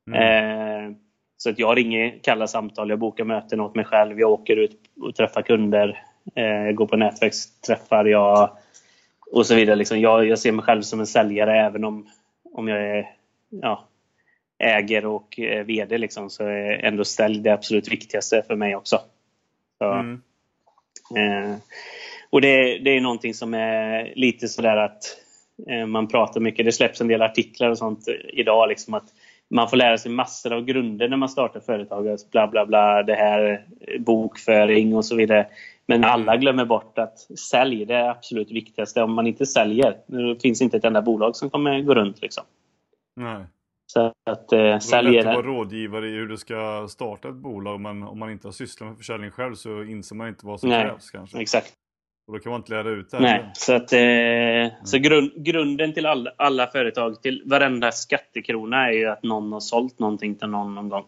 S2: Mm. Eh, så att jag ringer kalla samtal, jag bokar möten åt mig själv, jag åker ut och träffar kunder, eh, går på nätverksträffar jag, och så vidare. Liksom jag, jag ser mig själv som en säljare även om, om jag är, ja, äger och är VD liksom, så är ändå sälj det absolut viktigaste för mig också. Så, mm. eh, och det, det är någonting som är lite sådär att eh, man pratar mycket, det släpps en del artiklar och sånt idag liksom att man får lära sig massor av grunder när man startar företag. Alltså bla bla bla, det här bokföring och så vidare. Men alla glömmer bort att sälj, det är absolut viktigaste. Om man inte säljer, det finns inte ett enda bolag som kommer gå runt. Liksom.
S1: Nej.
S2: Så att eh, sälj
S1: Det är lätt att vara rådgivare i hur du ska starta ett bolag men om man inte har sysslat med försäljning själv så inser man inte vad som
S2: Nej,
S1: krävs kanske.
S2: Exakt.
S1: Och då kan man inte lära ut det.
S2: Nej, så, att, eh, mm. så grund, grunden till all, alla företag, till varenda skattekrona är ju att någon har sålt någonting till någon någon gång.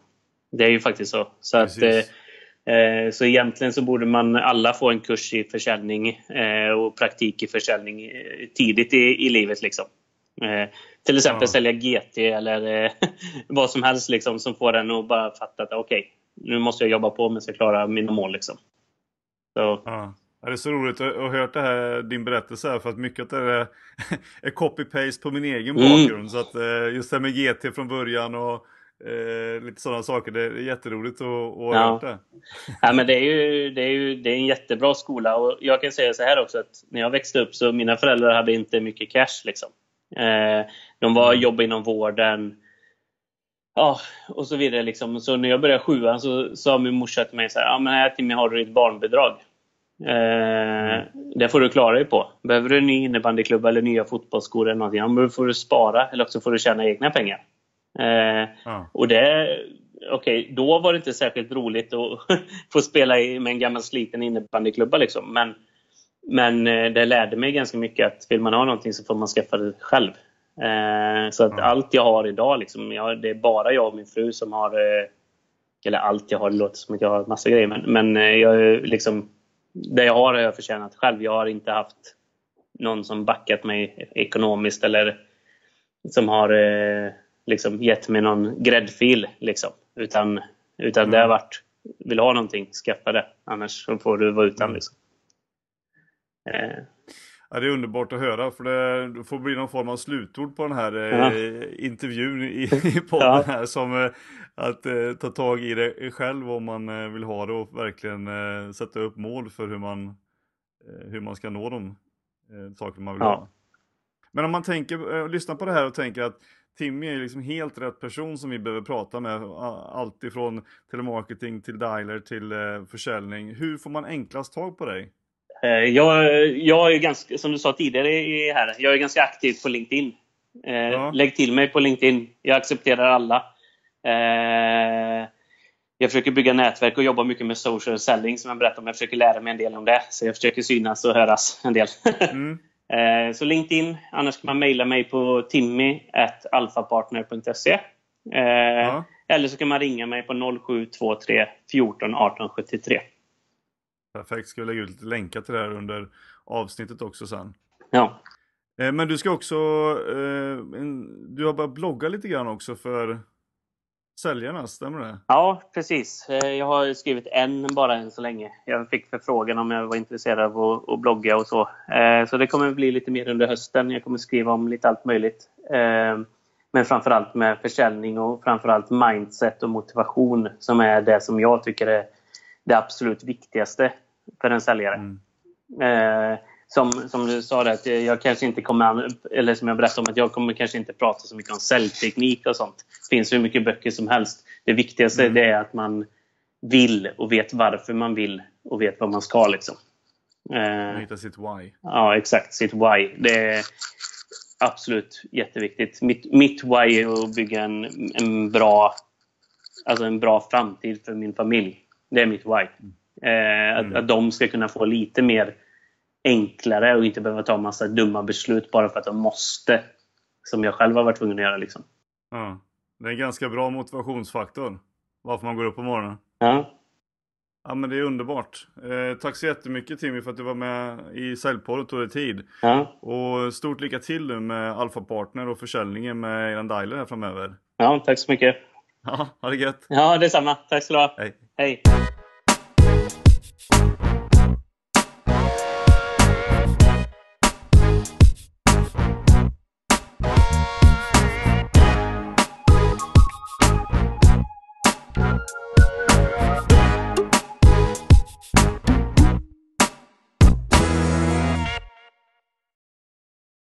S2: Det är ju faktiskt så. Så, att, eh, eh, så egentligen så borde man alla få en kurs i försäljning eh, och praktik i försäljning eh, tidigt i, i livet. Liksom. Eh, till exempel ja. sälja GT eller vad som helst liksom, som får en att bara fatta att okej, okay, nu måste jag jobba på om jag ska klara mina mål. Liksom. Så.
S1: Ja. Det är så roligt att ha hört det här, din berättelse här, för att mycket av det är, copy-paste på min egen
S2: Mm.
S1: bakgrund. Så att eh, just det här med GT från början och eh, lite sådana saker, det är jätteroligt att, att ha
S2: Ja.
S1: hört det.
S2: Ja, men det, är ju, det, är ju, det är en jättebra skola. Och jag kan säga så här också att när jag växte upp så mina föräldrar hade inte mycket cash. Liksom. Eh, de var
S1: Mm.
S2: jobbade inom vården. Ja, och så vidare. Liksom. Så när jag började sjuan så sa min morsa till mig så här, ja men här Timmy har du ditt barnbidrag. Eh, det får du klara dig på. Behöver du en ny innebandyklubba eller nya fotbollsskor eller någonting, ja, men då får du spara eller också får du tjäna egna pengar. Eh,
S1: Ja.
S2: och det, okej, då var det inte särskilt roligt att få spela i, med en gammal sliten innebandyklubba liksom. Men, men eh, det lärde mig ganska mycket att vill man ha någonting så får man skaffa det själv. Eh, så att
S1: Ja.
S2: allt jag har idag, liksom, jag, det är bara jag och min fru som har eh, eller allt jag har, det låter som att jag har massa grejer, men, men jag liksom, det jag har har jag förtjänat själv. Jag har inte haft någon som backat mig ekonomiskt eller som har liksom gett mig någon gräddfil. Liksom. Utan, utan det har varit, vill ha någonting, skaffa det. Annars får du vara utan.
S1: Mm.
S2: Liksom. Eh,
S1: Ja, det är underbart att höra för det, får bli någon form av slutord på den här
S2: Ja.
S1: eh, intervjun i, i podden
S2: Ja.
S1: här som eh, att eh, ta tag i det själv om man vill ha det och verkligen sätta upp mål för hur man, hur man ska nå de saker man vill
S2: Ja.
S1: ha. Men om man tänker, lyssnar på det här och tänker att Timmy är liksom helt rätt person som vi behöver prata med. Allt ifrån telemarketing till dialer till försäljning. Hur får man enklast tag på dig?
S2: Eh, Jag, jag är ganska, som du sa tidigare här, jag är ganska aktiv på LinkedIn. Eh,
S1: Ja.
S2: Lägg till mig på LinkedIn. Jag accepterar alla. Eh, jag försöker bygga nätverk och jobba mycket med social selling som jag berättade om. Jag försöker lära mig en del om det. Så jag försöker synas och höras en del.
S1: Mm.
S2: Så LinkedIn. Annars kan man mejla mig på timmy.alfapartner.se.
S1: Ja.
S2: Eller så kan man ringa mig på 0723 14 18 73.
S1: Perfekt, ska vi lägga ut lite länkar till det här under avsnittet också sen.
S2: Ja.
S1: Eh, Men du ska också, eh, du har börjat blogga lite grann också för säljarna, stämmer det?
S2: Ja, precis. Eh, Jag har skrivit en bara än så länge. Jag fick förfrågan om jag var intresserad av att, blogga och så. Så det kommer bli lite mer under hösten. Jag kommer skriva om lite allt möjligt. Men framförallt med försäljning och framförallt mindset och motivation som är det som jag tycker är det absolut viktigaste för en säljare.
S1: Mm.
S2: Eh, som, som du sa, att jag kanske inte kommer, eller som jag berättade om, att jag kommer kanske inte prata så mycket om säljteknik och sånt. Det finns hur mycket böcker som helst. Det viktigaste
S1: Mm.
S2: det är att man vill och vet varför man vill och vet vad man ska. Liksom. Eh,
S1: Hitta sitt why.
S2: ja, exakt. Sitt why. Det är absolut jätteviktigt. Mitt, mitt why är att bygga en, en, bra, alltså en bra framtid för min familj. Det är mitt why. Eh, att,
S1: Mm.
S2: att de ska kunna få lite mer enklare och inte behöva ta massa dumma beslut bara för att de måste. Som jag själv har varit tvungen att göra. Liksom.
S1: Ja. Det är en ganska bra motivationsfaktor. Varför man går upp på morgonen.
S2: Ja.
S1: Ja men det är underbart. Eh, tack så jättemycket Timmy för att du var med i Säljpodden och tog dig tid.
S2: Ja.
S1: Och stort lycka till nu med Alpha Partner och försäljningen med eran dialer här framöver.
S2: ja, tack så mycket.
S1: Ja, ha det gött.
S2: Ja, detsamma. Tack ska du ha.
S1: Hej.
S2: Hej.